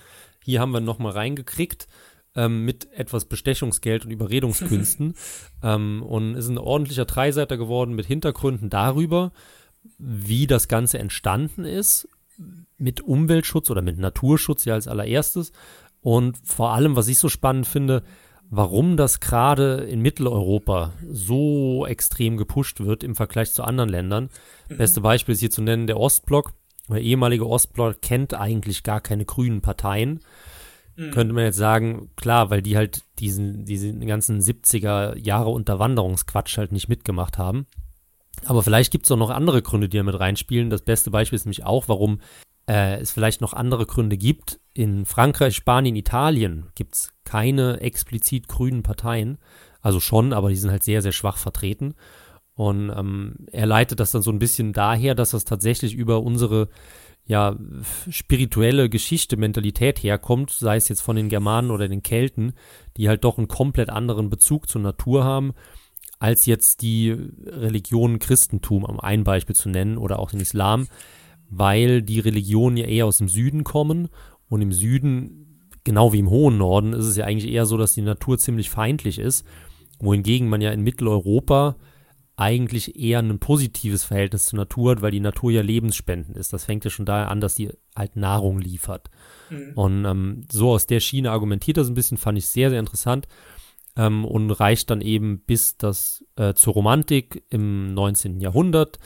A: hier haben wir nochmal reingekriegt ähm, mit etwas Bestechungsgeld und Überredungskünsten ähm, und ist ein ordentlicher Dreiseiter geworden mit Hintergründen darüber, wie das Ganze entstanden ist, mit Umweltschutz oder mit Naturschutz ja als allererstes, Und vor allem, was ich so spannend finde, warum das gerade in Mitteleuropa so extrem gepusht wird im Vergleich zu anderen Ländern. Beste Beispiel ist hier zu nennen der Ostblock. Der ehemalige Ostblock kennt eigentlich gar keine grünen Parteien. Mhm. Könnte man jetzt sagen, klar, weil die halt diesen, diesen ganzen 70er Jahre Unterwanderungsquatsch halt nicht mitgemacht haben. Aber vielleicht gibt es auch noch andere Gründe, die da mit reinspielen. Das beste Beispiel ist nämlich auch, warum äh, es vielleicht noch andere Gründe gibt. In Frankreich, Spanien, Italien gibt es keine explizit grünen Parteien. Also schon, aber die sind halt sehr, sehr schwach vertreten. Und ähm, er leitet das dann so ein bisschen daher, dass das tatsächlich über unsere ja, spirituelle Geschichte, Mentalität herkommt, sei es jetzt von den Germanen oder den Kelten, die halt doch einen komplett anderen Bezug zur Natur haben, als jetzt die Religion Christentum, um ein Beispiel zu nennen, oder auch den Islam, weil die Religionen ja eher aus dem Süden kommen und im Süden, genau wie im hohen Norden, ist es ja eigentlich eher so, dass die Natur ziemlich feindlich ist, wohingegen man ja in Mitteleuropa eigentlich eher ein positives Verhältnis zur Natur hat, weil die Natur ja lebensspendend ist. Das fängt ja schon daher an, dass sie halt Nahrung liefert. Mhm. Und ähm, so aus der Schiene argumentiert das ein bisschen, fand ich sehr, sehr interessant ähm, und reicht dann eben bis das äh, zur Romantik im 19. Jahrhundert,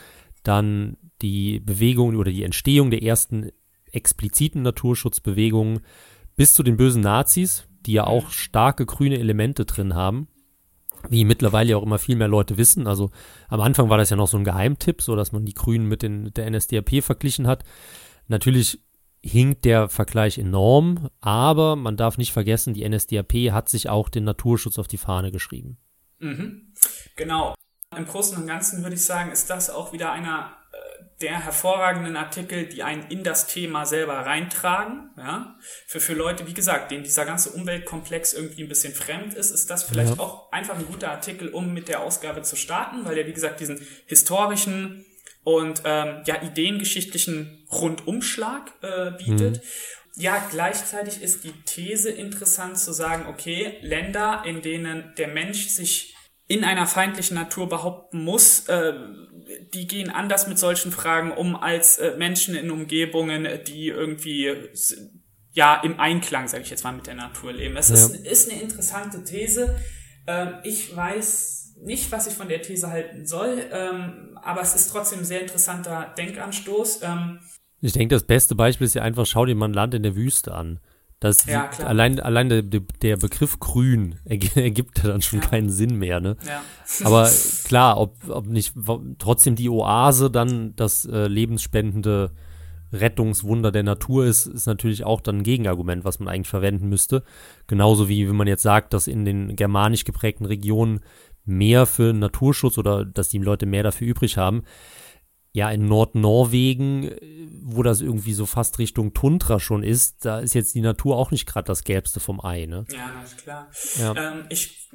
A: dann die Bewegung oder die Entstehung der ersten expliziten Naturschutzbewegungen bis zu den bösen Nazis, die ja auch starke grüne Elemente drin haben, wie mittlerweile ja auch immer viel mehr Leute wissen. Also am Anfang war das ja noch so ein Geheimtipp, so dass man die Grünen mit, den, der NSDAP verglichen hat. Natürlich hinkt der Vergleich enorm, aber man darf nicht vergessen, die NSDAP hat sich auch den Naturschutz auf die Fahne geschrieben.
B: Mhm. Genau. Im Großen und Ganzen würde ich sagen, ist das auch wieder einer der hervorragenden Artikel, die einen in das Thema selber reintragen. Ja? Für, für Leute, wie gesagt, denen dieser ganze Umweltkomplex irgendwie ein bisschen fremd ist, ist das vielleicht ja. auch einfach ein guter Artikel, um mit der Ausgabe zu starten, weil er, wie gesagt, diesen historischen und ähm, ja, ideengeschichtlichen Rundumschlag äh, bietet. Mhm. Ja, gleichzeitig ist die These interessant zu sagen, okay, Länder, in denen der Mensch sich in einer feindlichen Natur behaupten muss, äh, die gehen anders mit solchen Fragen um als äh, Menschen in Umgebungen, die irgendwie ja im Einklang, sage ich jetzt mal, mit der Natur leben. Das ja. ist, ist eine interessante These. Ähm, ich weiß nicht, was ich von der These halten soll, ähm, aber es ist trotzdem ein sehr interessanter Denkanstoß. Ähm,
A: ich denke, das beste Beispiel ist ja einfach, schau dir mal ein Land in der Wüste an. Das ja, allein, allein der, der Begriff grün ergibt ja dann schon ja. keinen Sinn mehr, ne? Ja. Aber klar, ob, ob nicht trotzdem die Oase dann das äh, lebensspendende Rettungswunder der Natur ist, ist natürlich auch dann ein Gegenargument, was man eigentlich verwenden müsste. Genauso wie wenn man jetzt sagt, dass in den germanisch geprägten Regionen mehr für Naturschutz oder dass die Leute mehr dafür übrig haben ja, in Nordnorwegen, wo das irgendwie so fast Richtung Tundra schon ist, da ist jetzt die Natur auch nicht gerade das Gelbste vom Ei, ne?
B: Ja, na klar. Ja. Ähm, ich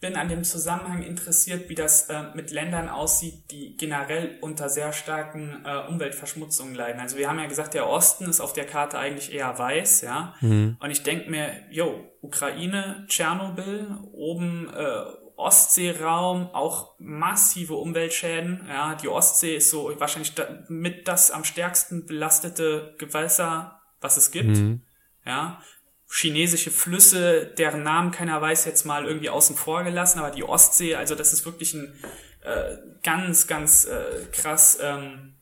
B: bin an dem Zusammenhang interessiert, wie das äh, mit Ländern aussieht, die generell unter sehr starken äh, Umweltverschmutzungen leiden. Also wir haben ja gesagt, der Osten ist auf der Karte eigentlich eher weiß, ja. Mhm. Und ich denke mir, jo, Ukraine, Tschernobyl, oben äh, Ostseeraum auch massive Umweltschäden. Ja, die Ostsee ist so wahrscheinlich mit das am stärksten belastete Gewässer, was es gibt. Mhm. Ja, chinesische Flüsse, deren Namen keiner weiß, jetzt mal irgendwie außen vor gelassen, aber die Ostsee, also das ist wirklich ein äh, ganz, ganz äh, krass ähm,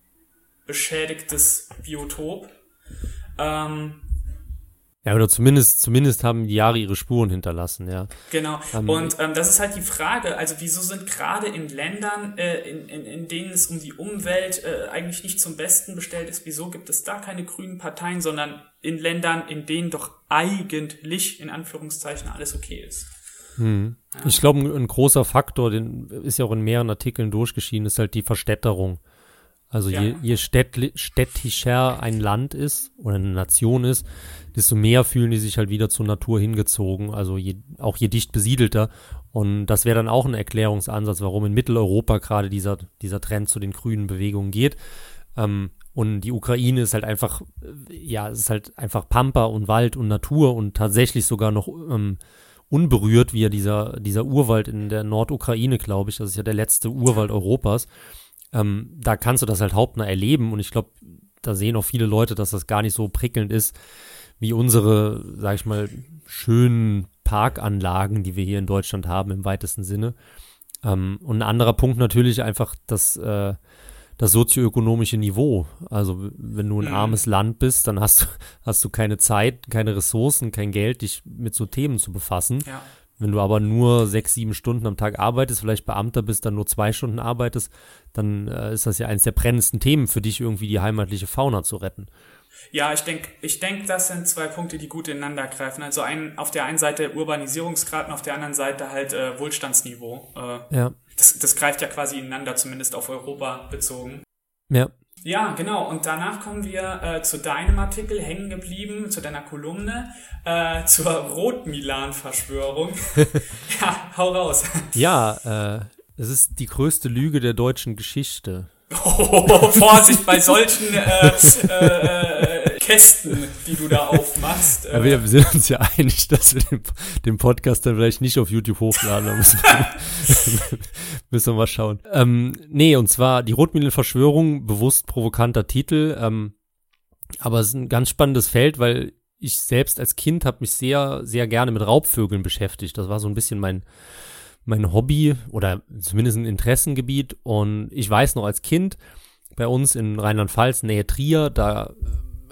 B: beschädigtes Biotop. Ähm,
A: ja, oder zumindest, zumindest haben die Jahre ihre Spuren hinterlassen, ja.
B: Genau. Um, und ähm, das ist halt die Frage, also wieso sind gerade in Ländern, äh, in, in, in denen es um die Umwelt äh, eigentlich nicht zum Besten bestellt ist, wieso gibt es da keine grünen Parteien, sondern in Ländern, in denen doch eigentlich, in Anführungszeichen, alles okay ist?
A: Hm. Ja. Ich glaube, ein, ein, großer Faktor, den ist ja auch in mehreren Artikeln durchgeschieden, ist halt die Verstädterung. Also ja. je, je städtischer ein Land ist oder eine Nation ist, desto mehr fühlen die sich halt wieder zur Natur hingezogen, also je, auch je dicht besiedelter. Und das wäre dann auch ein Erklärungsansatz, warum in Mitteleuropa gerade dieser, dieser Trend zu den grünen Bewegungen geht. Ähm, und die Ukraine ist halt einfach, ja, es ist halt einfach Pampa und Wald und Natur und tatsächlich sogar noch ähm, unberührt, wie ja dieser, dieser Urwald in der Nordukraine, glaube ich. Das ist ja der letzte Urwald Europas. Ähm, da kannst du das halt hauptnah erleben und ich glaube, da sehen auch viele Leute, dass das gar nicht so prickelnd ist, wie unsere, sag ich mal, schönen Parkanlagen, die wir hier in Deutschland haben im weitesten Sinne. Ähm, und ein anderer Punkt natürlich einfach das, äh, das sozioökonomische Niveau. Also wenn du ein mhm. armes Land bist, dann hast, hast du keine Zeit, keine Ressourcen, kein Geld, dich mit so Themen zu befassen. Ja. Wenn du aber nur sechs, sieben Stunden am Tag arbeitest, vielleicht Beamter bist, dann nur zwei Stunden arbeitest, dann äh, ist das ja eines der brennendsten Themen für dich, irgendwie die heimatliche Fauna zu retten.
B: Ja, ich denke, ich denk, das sind zwei Punkte, die gut ineinander greifen. Also ein, auf der einen Seite Urbanisierungsgrad und auf der anderen Seite halt äh, Wohlstandsniveau. Äh, ja. Das, das greift ja quasi ineinander, zumindest auf Europa bezogen.
A: Ja.
B: Ja, genau. Und danach kommen wir äh, zu deinem Artikel hängen geblieben, zu deiner Kolumne, äh, zur Rot-Milan-Verschwörung. ja, hau raus.
A: Ja, äh, es ist die größte Lüge der deutschen Geschichte.
B: Oh, Vorsicht bei solchen äh, äh, äh, Kästen, die du da aufmachst.
A: Ja, wir sind uns ja einig, dass wir den, den Podcast dann vielleicht nicht auf YouTube hochladen. Da müssen wir, müssen wir mal schauen. Ähm, nee, und zwar die Rotminen-Verschwörung, bewusst provokanter Titel. Ähm, aber es ist ein ganz spannendes Feld, weil ich selbst als Kind habe mich sehr, sehr gerne mit Raubvögeln beschäftigt. Das war so ein bisschen mein mein Hobby oder zumindest ein Interessengebiet. Und ich weiß noch als Kind, bei uns in Rheinland-Pfalz, Nähe Trier, da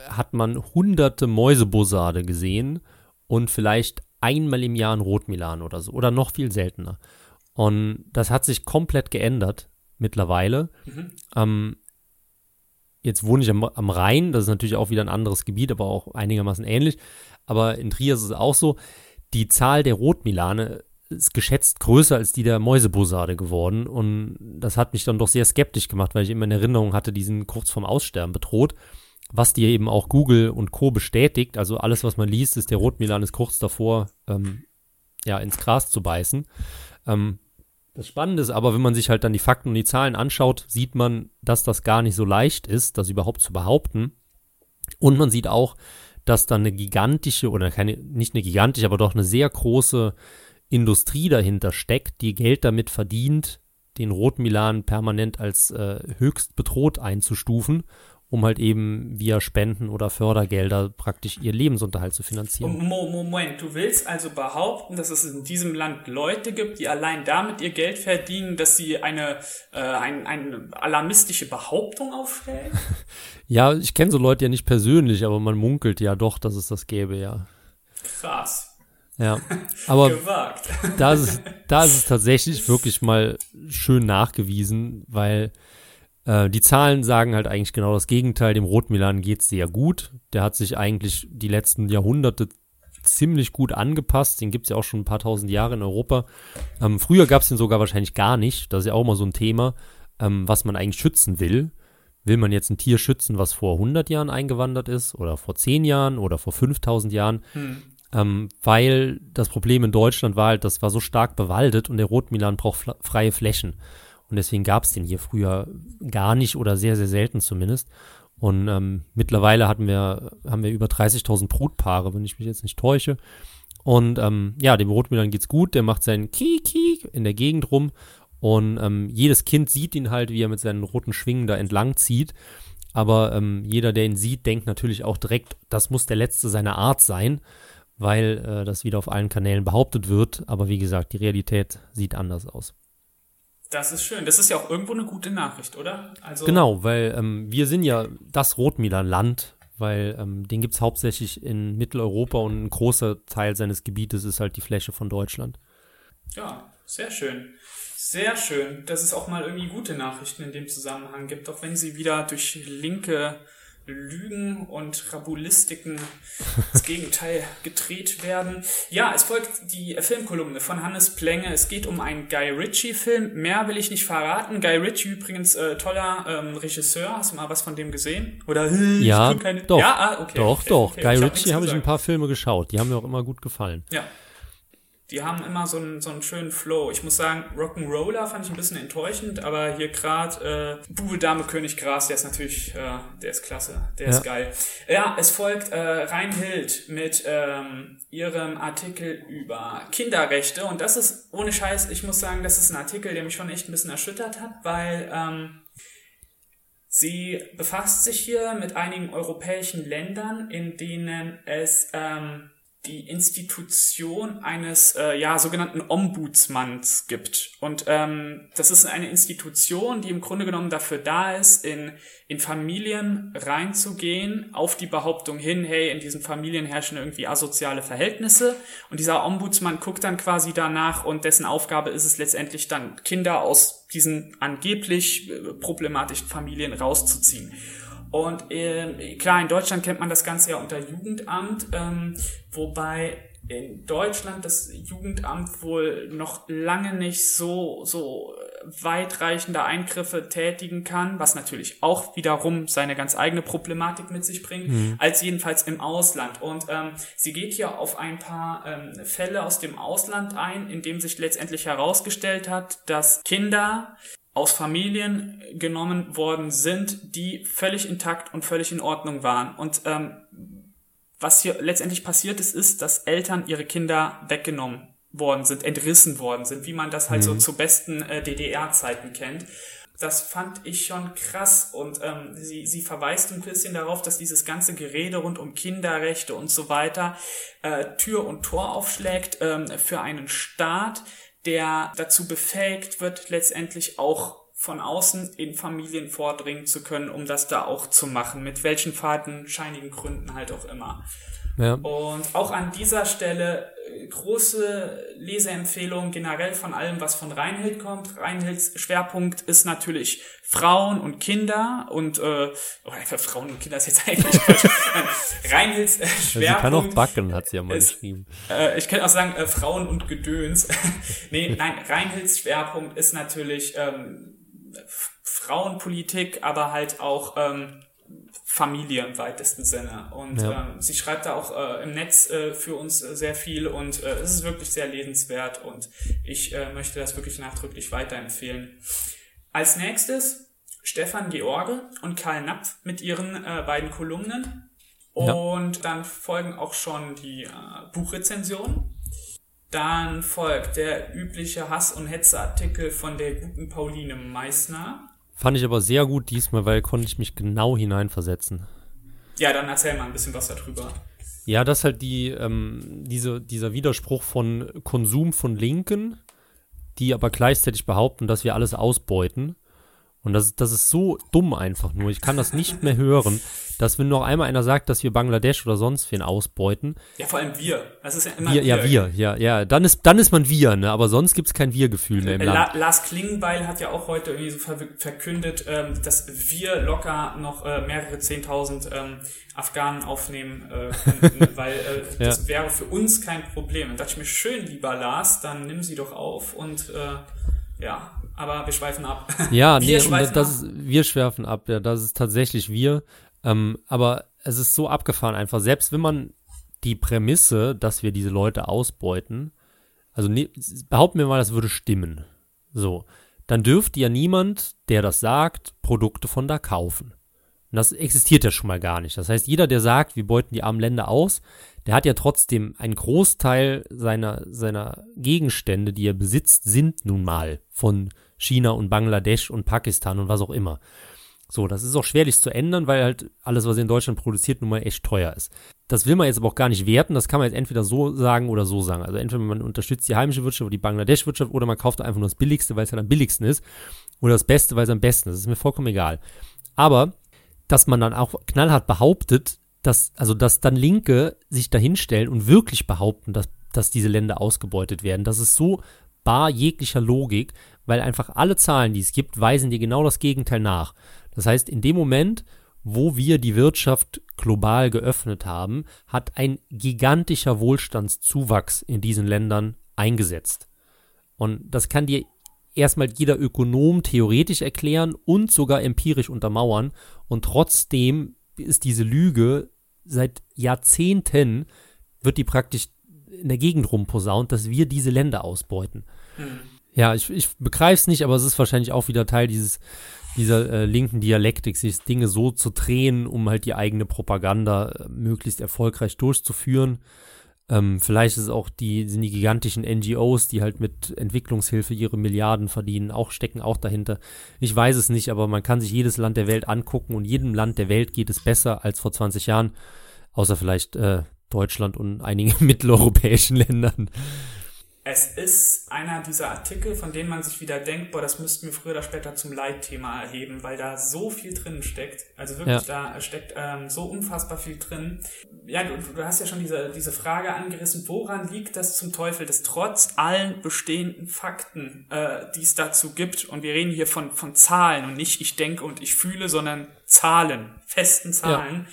A: hat man hunderte Mäusebussarde gesehen und vielleicht einmal im Jahr ein Rotmilan oder so oder noch viel seltener. Und das hat sich komplett geändert mittlerweile. Mhm. Ähm, jetzt wohne ich am, am Rhein, das ist natürlich auch wieder ein anderes Gebiet, aber auch einigermaßen ähnlich. Aber in Trier ist es auch so, die Zahl der Rotmilane ist geschätzt größer als die der Mäusebussarde geworden. Und das hat mich dann doch sehr skeptisch gemacht, weil ich immer in Erinnerung hatte, diesen kurz vorm Aussterben bedroht. Was dir eben auch Google und Co. bestätigt. Also alles, was man liest, ist der Rotmilan ist kurz davor, ähm, ja, ins Gras zu beißen. Ähm, das Spannende ist aber, wenn man sich halt dann die Fakten und die Zahlen anschaut, sieht man, dass das gar nicht so leicht ist, das überhaupt zu behaupten. Und man sieht auch, dass da eine gigantische, oder keine, nicht eine gigantische, aber doch eine sehr große Industrie dahinter steckt, die Geld damit verdient, den Rotmilan permanent als äh, höchst bedroht einzustufen, um halt eben via Spenden oder Fördergelder praktisch ihr Lebensunterhalt zu finanzieren.
B: Moment, du willst also behaupten, dass es in diesem Land Leute gibt, die allein damit ihr Geld verdienen, dass sie eine, äh, ein, eine alarmistische Behauptung aufstellen?
A: ja, ich kenne so Leute ja nicht persönlich, aber man munkelt ja doch, dass es das gäbe, ja.
B: Krass.
A: Ja, aber da ist, es, da ist es tatsächlich wirklich mal schön nachgewiesen, weil äh, die Zahlen sagen halt eigentlich genau das Gegenteil. Dem Rotmilan geht es sehr gut. Der hat sich eigentlich die letzten Jahrhunderte ziemlich gut angepasst. Den gibt es ja auch schon ein paar tausend Jahre in Europa. Ähm, früher gab es den sogar wahrscheinlich gar nicht. Das ist ja auch mal so ein Thema, ähm, was man eigentlich schützen will. Will man jetzt ein Tier schützen, was vor 100 Jahren eingewandert ist oder vor 10 Jahren oder vor 5000 Jahren? Hm. Ähm, weil das Problem in Deutschland war halt, das war so stark bewaldet und der Rotmilan braucht freie Flächen. Und deswegen gab es den hier früher gar nicht oder sehr, sehr selten zumindest. Und ähm, mittlerweile hatten wir, haben wir über 30.000 Brutpaare, wenn ich mich jetzt nicht täusche. Und ähm, ja, dem Rotmilan geht's gut, der macht seinen Kiek in der Gegend rum. Und ähm, jedes Kind sieht ihn halt, wie er mit seinen roten Schwingen da entlang zieht. Aber ähm, jeder, der ihn sieht, denkt natürlich auch direkt, das muss der letzte seiner Art sein weil äh, das wieder auf allen Kanälen behauptet wird. Aber wie gesagt, die Realität sieht anders aus.
B: Das ist schön. Das ist ja auch irgendwo eine gute Nachricht, oder?
A: Also genau, weil ähm, wir sind ja das Rotmilan-Land, weil ähm, den gibt es hauptsächlich in Mitteleuropa und ein großer Teil seines Gebietes ist halt die Fläche von Deutschland.
B: Ja, sehr schön. Sehr schön, dass es auch mal irgendwie gute Nachrichten in dem Zusammenhang gibt, auch wenn sie wieder durch linke Lügen und Rabulistiken ins Gegenteil gedreht werden. Ja, es folgt die Filmkolumne von Hannes Plenge. Es geht um einen Guy Ritchie-Film. Mehr will ich nicht verraten. Guy Ritchie übrigens äh, toller ähm, Regisseur. Hast du mal was von dem gesehen?
A: Oder ja, keine... doch, ja, ah, okay. Doch, okay, doch. Okay. Guy Ritchie habe ich ein paar Filme geschaut. Die haben mir auch immer gut gefallen.
B: Ja, die haben immer so einen, so einen schönen Flow. Ich muss sagen, Rock'n'Roller fand ich ein bisschen enttäuschend, aber hier gerade äh, Bube, Dame, König, Gras, der ist natürlich, äh, der ist klasse, der ja. ist geil. Ja, es folgt äh, Reinhild mit ähm, ihrem Artikel über Kinderrechte und das ist, ohne Scheiß, ich muss sagen, das ist ein Artikel, der mich schon echt ein bisschen erschüttert hat, weil ähm, Sie befasst sich hier mit einigen europäischen Ländern, in denen es ähm, die Institution eines äh, ja sogenannten Ombudsmanns gibt und ähm, das ist eine Institution, die im Grunde genommen dafür da ist, in in Familien reinzugehen auf die Behauptung hin, hey, in diesen Familien herrschen irgendwie asoziale Verhältnisse und dieser Ombudsmann guckt dann quasi danach und dessen Aufgabe ist es letztendlich dann Kinder aus diesen angeblich äh, problematischen Familien rauszuziehen. Und äh, klar, in Deutschland kennt man das Ganze ja unter Jugendamt, ähm, wobei in Deutschland das Jugendamt wohl noch lange nicht so, so weitreichende Eingriffe tätigen kann, was natürlich auch wiederum seine ganz eigene Problematik mit sich bringt, mhm. als jedenfalls im Ausland. Und ähm, sie geht hier auf ein paar ähm, Fälle aus dem Ausland ein, in dem sich letztendlich herausgestellt hat, dass Kinder aus Familien genommen worden sind, die völlig intakt und völlig in Ordnung waren. Und ähm, was hier letztendlich passiert ist, ist, dass Eltern ihre Kinder weggenommen worden sind, entrissen worden sind, wie man das halt mhm. so zu besten äh, DDR-Zeiten kennt. Das fand ich schon krass und ähm, sie, sie verweist ein bisschen darauf, dass dieses ganze Gerede rund um Kinderrechte und so weiter äh, Tür und Tor aufschlägt ähm, für einen Staat, der dazu befähigt wird, letztendlich auch von außen in Familien vordringen zu können, um das da auch zu machen, mit welchen fadenscheinigen Gründen halt auch immer. Ja. Und auch an dieser Stelle große Leseempfehlung generell von allem, was von Reinhild kommt. Reinhilds Schwerpunkt ist natürlich Frauen und Kinder und äh, oh, für Frauen und Kinder ist jetzt eigentlich Reinhilds äh, Schwerpunkt. Sie
A: kann auch backen, hat sie ja mal ist, geschrieben.
B: Äh, ich könnte auch sagen äh, Frauen und Gedöns. nee, nein, Reinhilds Schwerpunkt ist natürlich ähm, Frauenpolitik, aber halt auch ähm, Familie im weitesten Sinne. Und ja. ähm, sie schreibt da auch äh, im Netz äh, für uns sehr viel und äh, es ist wirklich sehr lesenswert und ich äh, möchte das wirklich nachdrücklich weiterempfehlen. Als nächstes Stefan George und Karl Napf mit ihren äh, beiden Kolumnen. Und ja. dann folgen auch schon die äh, Buchrezensionen. Dann folgt der übliche Hass- und Hetzartikel von der guten Pauline Meissner.
A: Fand ich aber sehr gut diesmal, weil konnte ich mich genau hineinversetzen.
B: Ja, dann erzähl mal ein bisschen was darüber.
A: Ja, das ist halt die, ähm, diese, dieser Widerspruch von Konsum von Linken, die aber gleichzeitig behaupten, dass wir alles ausbeuten. Und das, das ist so dumm einfach nur. Ich kann das nicht mehr hören, dass wenn noch einmal einer sagt, dass wir Bangladesch oder sonst wen ausbeuten.
B: Ja, vor allem wir. Das ist ja immer
A: wir. Ja, wir, ja, ja. Dann ist, dann ist man wir, ne? Aber sonst gibt's kein Wir-Gefühl mehr im La Land.
B: Lars Klingenbeil hat ja auch heute irgendwie so ver verkündet, ähm, dass wir locker noch äh, mehrere Zehntausend ähm, Afghanen aufnehmen äh, könnten, weil äh, das ja. wäre für uns kein Problem. Und dachte ich mir, schön, lieber Lars, dann nimm sie doch auf und äh, ja, aber wir schweifen ab.
A: Ja, wir nee, schweifen das, ab. Ist, wir schwerfen ab, ja, das ist tatsächlich wir. Ähm, aber es ist so abgefahren einfach, selbst wenn man die Prämisse, dass wir diese Leute ausbeuten, also ne, behaupten wir mal, das würde stimmen. So, dann dürfte ja niemand, der das sagt, Produkte von da kaufen. Und das existiert ja schon mal gar nicht. Das heißt, jeder, der sagt, wir beuten die armen Länder aus, der hat ja trotzdem einen Großteil seiner, seiner Gegenstände, die er besitzt, sind nun mal von China und Bangladesch und Pakistan und was auch immer. So, das ist auch schwerlich zu ändern, weil halt alles, was in Deutschland produziert, nun mal echt teuer ist. Das will man jetzt aber auch gar nicht werten, das kann man jetzt entweder so sagen oder so sagen. Also entweder man unterstützt die heimische Wirtschaft oder die Bangladesch-Wirtschaft oder man kauft einfach nur das Billigste, weil es halt am billigsten ist oder das Beste, weil es am besten ist. Das ist mir vollkommen egal. Aber, dass man dann auch knallhart behauptet, dass, also dass dann Linke sich dahinstellen und wirklich behaupten, dass, dass diese Länder ausgebeutet werden, das ist so bar jeglicher Logik, weil einfach alle Zahlen, die es gibt, weisen dir genau das Gegenteil nach. Das heißt, in dem Moment, wo wir die Wirtschaft global geöffnet haben, hat ein gigantischer Wohlstandszuwachs in diesen Ländern eingesetzt. Und das kann dir erstmal jeder Ökonom theoretisch erklären und sogar empirisch untermauern. Und trotzdem ist diese Lüge seit Jahrzehnten, wird die praktisch in der Gegend rumposaunt, dass wir diese Länder ausbeuten. Ja, ich, ich begreife es nicht, aber es ist wahrscheinlich auch wieder Teil dieses, dieser äh, linken Dialektik, sich Dinge so zu drehen, um halt die eigene Propaganda äh, möglichst erfolgreich durchzuführen. Ähm, vielleicht ist auch die, sind die gigantischen NGOs, die halt mit Entwicklungshilfe ihre Milliarden verdienen, auch stecken auch dahinter. Ich weiß es nicht, aber man kann sich jedes Land der Welt angucken und jedem Land der Welt geht es besser als vor 20 Jahren, außer vielleicht äh, Deutschland und einigen mitteleuropäischen Ländern
B: es ist einer dieser Artikel, von denen man sich wieder denkt, boah, das müssten wir früher oder später zum Leitthema erheben, weil da so viel drin steckt. Also wirklich, ja. da steckt ähm, so unfassbar viel drin. Ja, du, du hast ja schon diese, diese Frage angerissen, woran liegt das zum Teufel, dass trotz allen bestehenden Fakten, äh, die es dazu gibt, und wir reden hier von, von Zahlen und nicht ich denke und ich fühle, sondern Zahlen, festen Zahlen, ja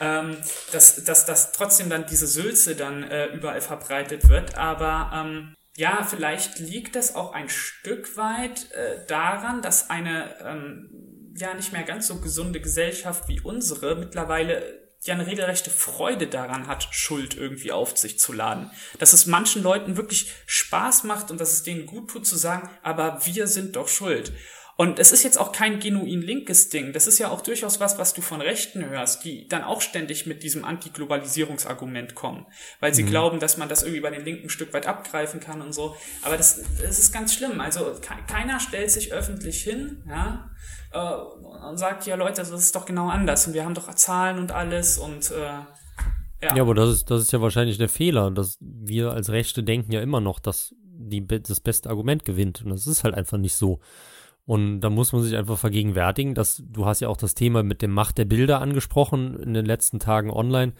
B: ähm, dass, dass, dass trotzdem dann diese Sülze dann äh, überall verbreitet wird. Aber ähm, ja, vielleicht liegt das auch ein Stück weit äh, daran, dass eine ähm, ja nicht mehr ganz so gesunde Gesellschaft wie unsere mittlerweile ja eine regelrechte Freude daran hat, Schuld irgendwie auf sich zu laden. Dass es manchen Leuten wirklich Spaß macht und dass es denen gut tut zu sagen, aber wir sind doch schuld. Und es ist jetzt auch kein genuin linkes Ding. Das ist ja auch durchaus was, was du von Rechten hörst, die dann auch ständig mit diesem Antiglobalisierungsargument kommen, weil sie mhm. glauben, dass man das irgendwie bei den Linken ein Stück weit abgreifen kann und so. Aber das, das ist ganz schlimm. Also keiner stellt sich öffentlich hin, ja, äh, und sagt, ja Leute, das ist doch genau anders und wir haben doch Zahlen und alles und äh,
A: ja. ja, aber das ist, das ist ja wahrscheinlich der Fehler, dass wir als Rechte denken ja immer noch, dass die, das beste Argument gewinnt. Und das ist halt einfach nicht so. Und da muss man sich einfach vergegenwärtigen, dass du hast ja auch das Thema mit dem Macht der Bilder angesprochen in den letzten Tagen online.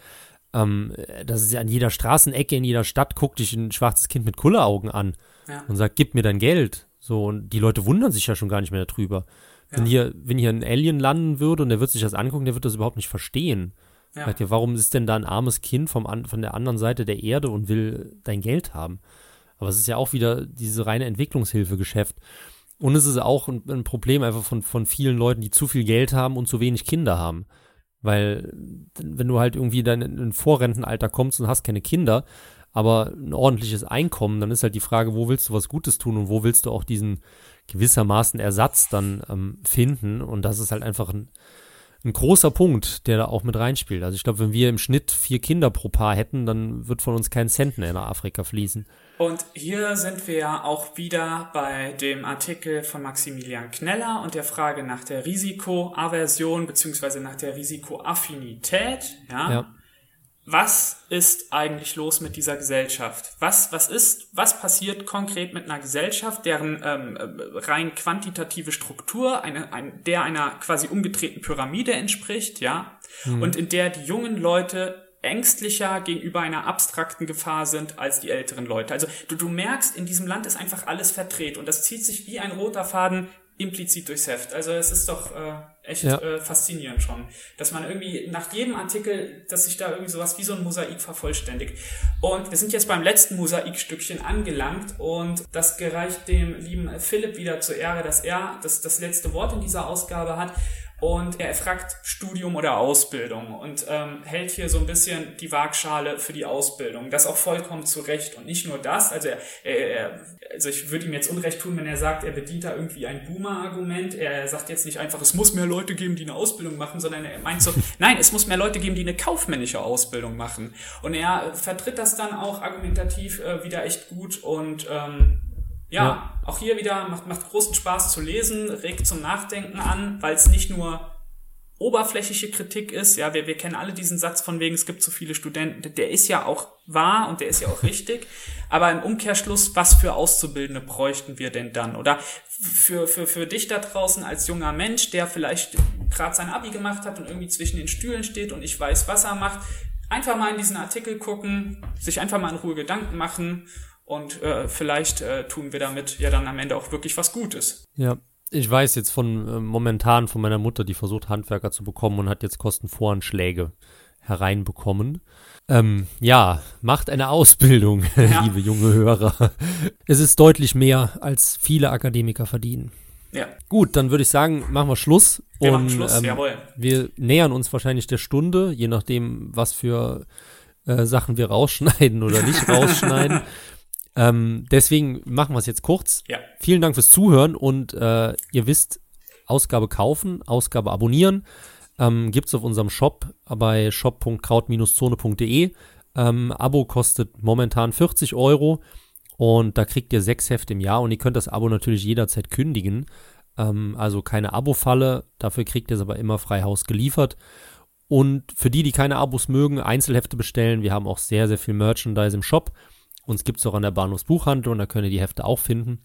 A: Ähm, das ist ja an jeder Straßenecke in jeder Stadt guckt dich ein schwarzes Kind mit Kulleraugen an ja. und sagt, gib mir dein Geld. So, und die Leute wundern sich ja schon gar nicht mehr darüber. Ja. Wenn hier, wenn hier ein Alien landen würde und der wird sich das angucken, der wird das überhaupt nicht verstehen. Ja. Sagt ja, warum ist denn da ein armes Kind vom, von der anderen Seite der Erde und will dein Geld haben? Aber es ist ja auch wieder diese reine Entwicklungshilfegeschäft. Und es ist auch ein, ein, Problem einfach von, von vielen Leuten, die zu viel Geld haben und zu wenig Kinder haben. Weil, wenn du halt irgendwie dann in ein Vorrentenalter kommst und hast keine Kinder, aber ein ordentliches Einkommen, dann ist halt die Frage, wo willst du was Gutes tun und wo willst du auch diesen gewissermaßen Ersatz dann ähm, finden? Und das ist halt einfach ein, ein großer Punkt, der da auch mit reinspielt. Also ich glaube, wenn wir im Schnitt vier Kinder pro Paar hätten, dann wird von uns kein Cent mehr nach Afrika fließen.
B: Und hier sind wir ja auch wieder bei dem Artikel von Maximilian Kneller und der Frage nach der Risikoaversion beziehungsweise nach der Risikoaffinität. Ja. ja. Was ist eigentlich los mit dieser Gesellschaft? Was, was ist, was passiert konkret mit einer Gesellschaft, deren ähm, rein quantitative Struktur eine, ein, der einer quasi umgedrehten Pyramide entspricht, ja, mhm. und in der die jungen Leute ängstlicher gegenüber einer abstrakten Gefahr sind als die älteren Leute. Also du, du merkst, in diesem Land ist einfach alles verdreht und das zieht sich wie ein roter Faden implizit durchs Heft. Also es ist doch äh, echt ja. äh, faszinierend schon, dass man irgendwie nach jedem Artikel, dass sich da irgendwie sowas wie so ein Mosaik vervollständigt. Und wir sind jetzt beim letzten Mosaikstückchen angelangt und das gereicht dem lieben Philipp wieder zur Ehre, dass er das, das letzte Wort in dieser Ausgabe hat und er fragt Studium oder Ausbildung und ähm, hält hier so ein bisschen die Waagschale für die Ausbildung. Das auch vollkommen zu Recht. Und nicht nur das, also, er, er, also ich würde ihm jetzt Unrecht tun, wenn er sagt, er bedient da irgendwie ein Boomer-Argument. Er sagt jetzt nicht einfach, es muss mehr Leute geben, die eine Ausbildung machen, sondern er meint so, nein, es muss mehr Leute geben, die eine kaufmännische Ausbildung machen. Und er vertritt das dann auch argumentativ äh, wieder echt gut und ähm, ja, ja, auch hier wieder macht, macht großen Spaß zu lesen, regt zum Nachdenken an, weil es nicht nur oberflächliche Kritik ist. Ja, wir, wir kennen alle diesen Satz von wegen, es gibt zu viele Studenten. Der ist ja auch wahr und der ist ja auch richtig. Aber im Umkehrschluss, was für Auszubildende bräuchten wir denn dann? Oder für, für, für dich da draußen als junger Mensch, der vielleicht gerade sein Abi gemacht hat und irgendwie zwischen den Stühlen steht und ich weiß, was er macht, einfach mal in diesen Artikel gucken, sich einfach mal in Ruhe Gedanken machen und äh, vielleicht äh, tun wir damit ja dann am Ende auch wirklich was Gutes.
A: Ja, ich weiß jetzt von äh, momentan von meiner Mutter, die versucht Handwerker zu bekommen und hat jetzt Kostenvoranschläge hereinbekommen. Ähm, ja, macht eine Ausbildung, ja. liebe junge Hörer. Es ist deutlich mehr, als viele Akademiker verdienen. Ja. Gut, dann würde ich sagen, machen wir Schluss.
B: Wir und, machen Schluss, ähm, jawohl.
A: Wir nähern uns wahrscheinlich der Stunde, je nachdem, was für äh, Sachen wir rausschneiden oder nicht rausschneiden. Ähm, deswegen machen wir es jetzt kurz. Ja. Vielen Dank fürs Zuhören und äh, ihr wisst, Ausgabe kaufen, Ausgabe abonnieren. Ähm, Gibt es auf unserem Shop bei shop.kraut-zone.de. Ähm, Abo kostet momentan 40 Euro und da kriegt ihr sechs Hefte im Jahr und ihr könnt das Abo natürlich jederzeit kündigen. Ähm, also keine Abo-Falle, dafür kriegt ihr es aber immer frei Haus geliefert. Und für die, die keine Abos mögen, Einzelhefte bestellen. Wir haben auch sehr, sehr viel Merchandise im Shop. Uns gibt es auch an der Bahnhofsbuchhandlung, da könnt ihr die Hefte auch finden.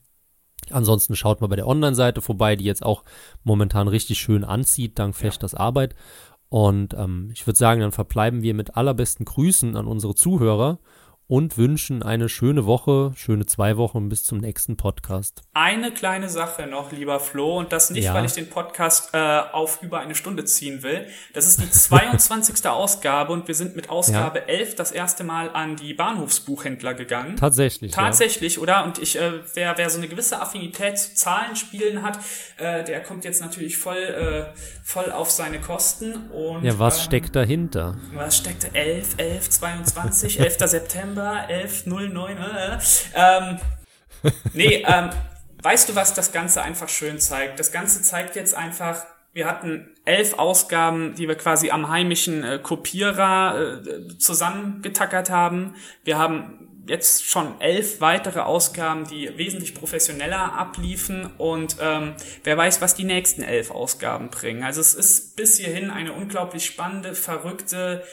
A: Ansonsten schaut mal bei der Online-Seite vorbei, die jetzt auch momentan richtig schön anzieht, dank Fechters. Arbeit. Und ähm, ich würde sagen, dann verbleiben wir mit allerbesten Grüßen an unsere Zuhörer und wünschen eine schöne Woche, schöne zwei Wochen bis zum nächsten Podcast.
B: Eine kleine Sache noch, lieber Flo, und das nicht, ja. weil ich den Podcast äh, auf über eine Stunde ziehen will. Das ist die 22. Ausgabe und wir sind mit Ausgabe ja. 11 das erste Mal an die Bahnhofsbuchhändler gegangen.
A: Tatsächlich.
B: Tatsächlich, ja. oder? Und ich, äh, wer, wer so eine gewisse Affinität zu Zahlenspielen hat, äh, der kommt jetzt natürlich voll, äh, voll auf seine Kosten. Und,
A: ja, was ähm, steckt dahinter?
B: Was steckt 11, 11, 22, 11. September? November 1109. Äh, ähm, nee, ähm, weißt du, was das Ganze einfach schön zeigt? Das Ganze zeigt jetzt einfach, wir hatten elf Ausgaben, die wir quasi am heimischen äh, Kopierer äh, zusammengetackert haben. Wir haben jetzt schon elf weitere Ausgaben, die wesentlich professioneller abliefen und ähm, wer weiß, was die nächsten elf Ausgaben bringen. Also es ist bis hierhin eine unglaublich spannende, verrückte,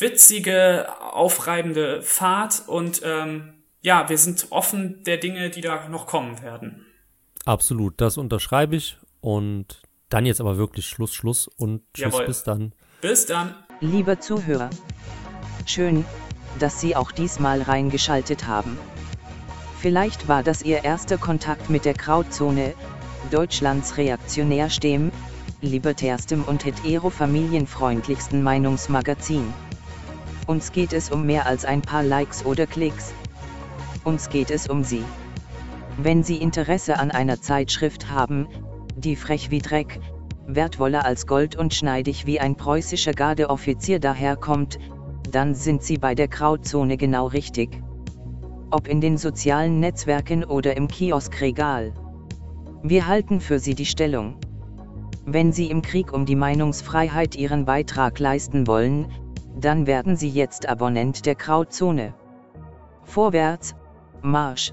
B: witzige, aufreibende Fahrt und ähm, ja, wir sind offen der Dinge, die da noch kommen werden.
A: Absolut, das unterschreibe ich und dann jetzt aber wirklich Schluss, Schluss und tschüss, Jawohl. bis dann.
B: Bis dann.
C: Liebe Zuhörer, schön, dass Sie auch diesmal reingeschaltet haben. Vielleicht war das Ihr erster Kontakt mit der Krautzone, Deutschlands reaktionärstem, libertärstem und hetero-familienfreundlichsten Meinungsmagazin. Uns geht es um mehr als ein paar Likes oder Klicks. Uns geht es um Sie. Wenn Sie Interesse an einer Zeitschrift haben, die frech wie Dreck, wertvoller als Gold und schneidig wie ein preußischer Gardeoffizier daherkommt, dann sind Sie bei der Krautzone genau richtig. Ob in den sozialen Netzwerken oder im Kioskregal. Wir halten für Sie die Stellung. Wenn Sie im Krieg um die Meinungsfreiheit Ihren Beitrag leisten wollen, dann werden Sie jetzt Abonnent der Krautzone. Vorwärts, Marsch!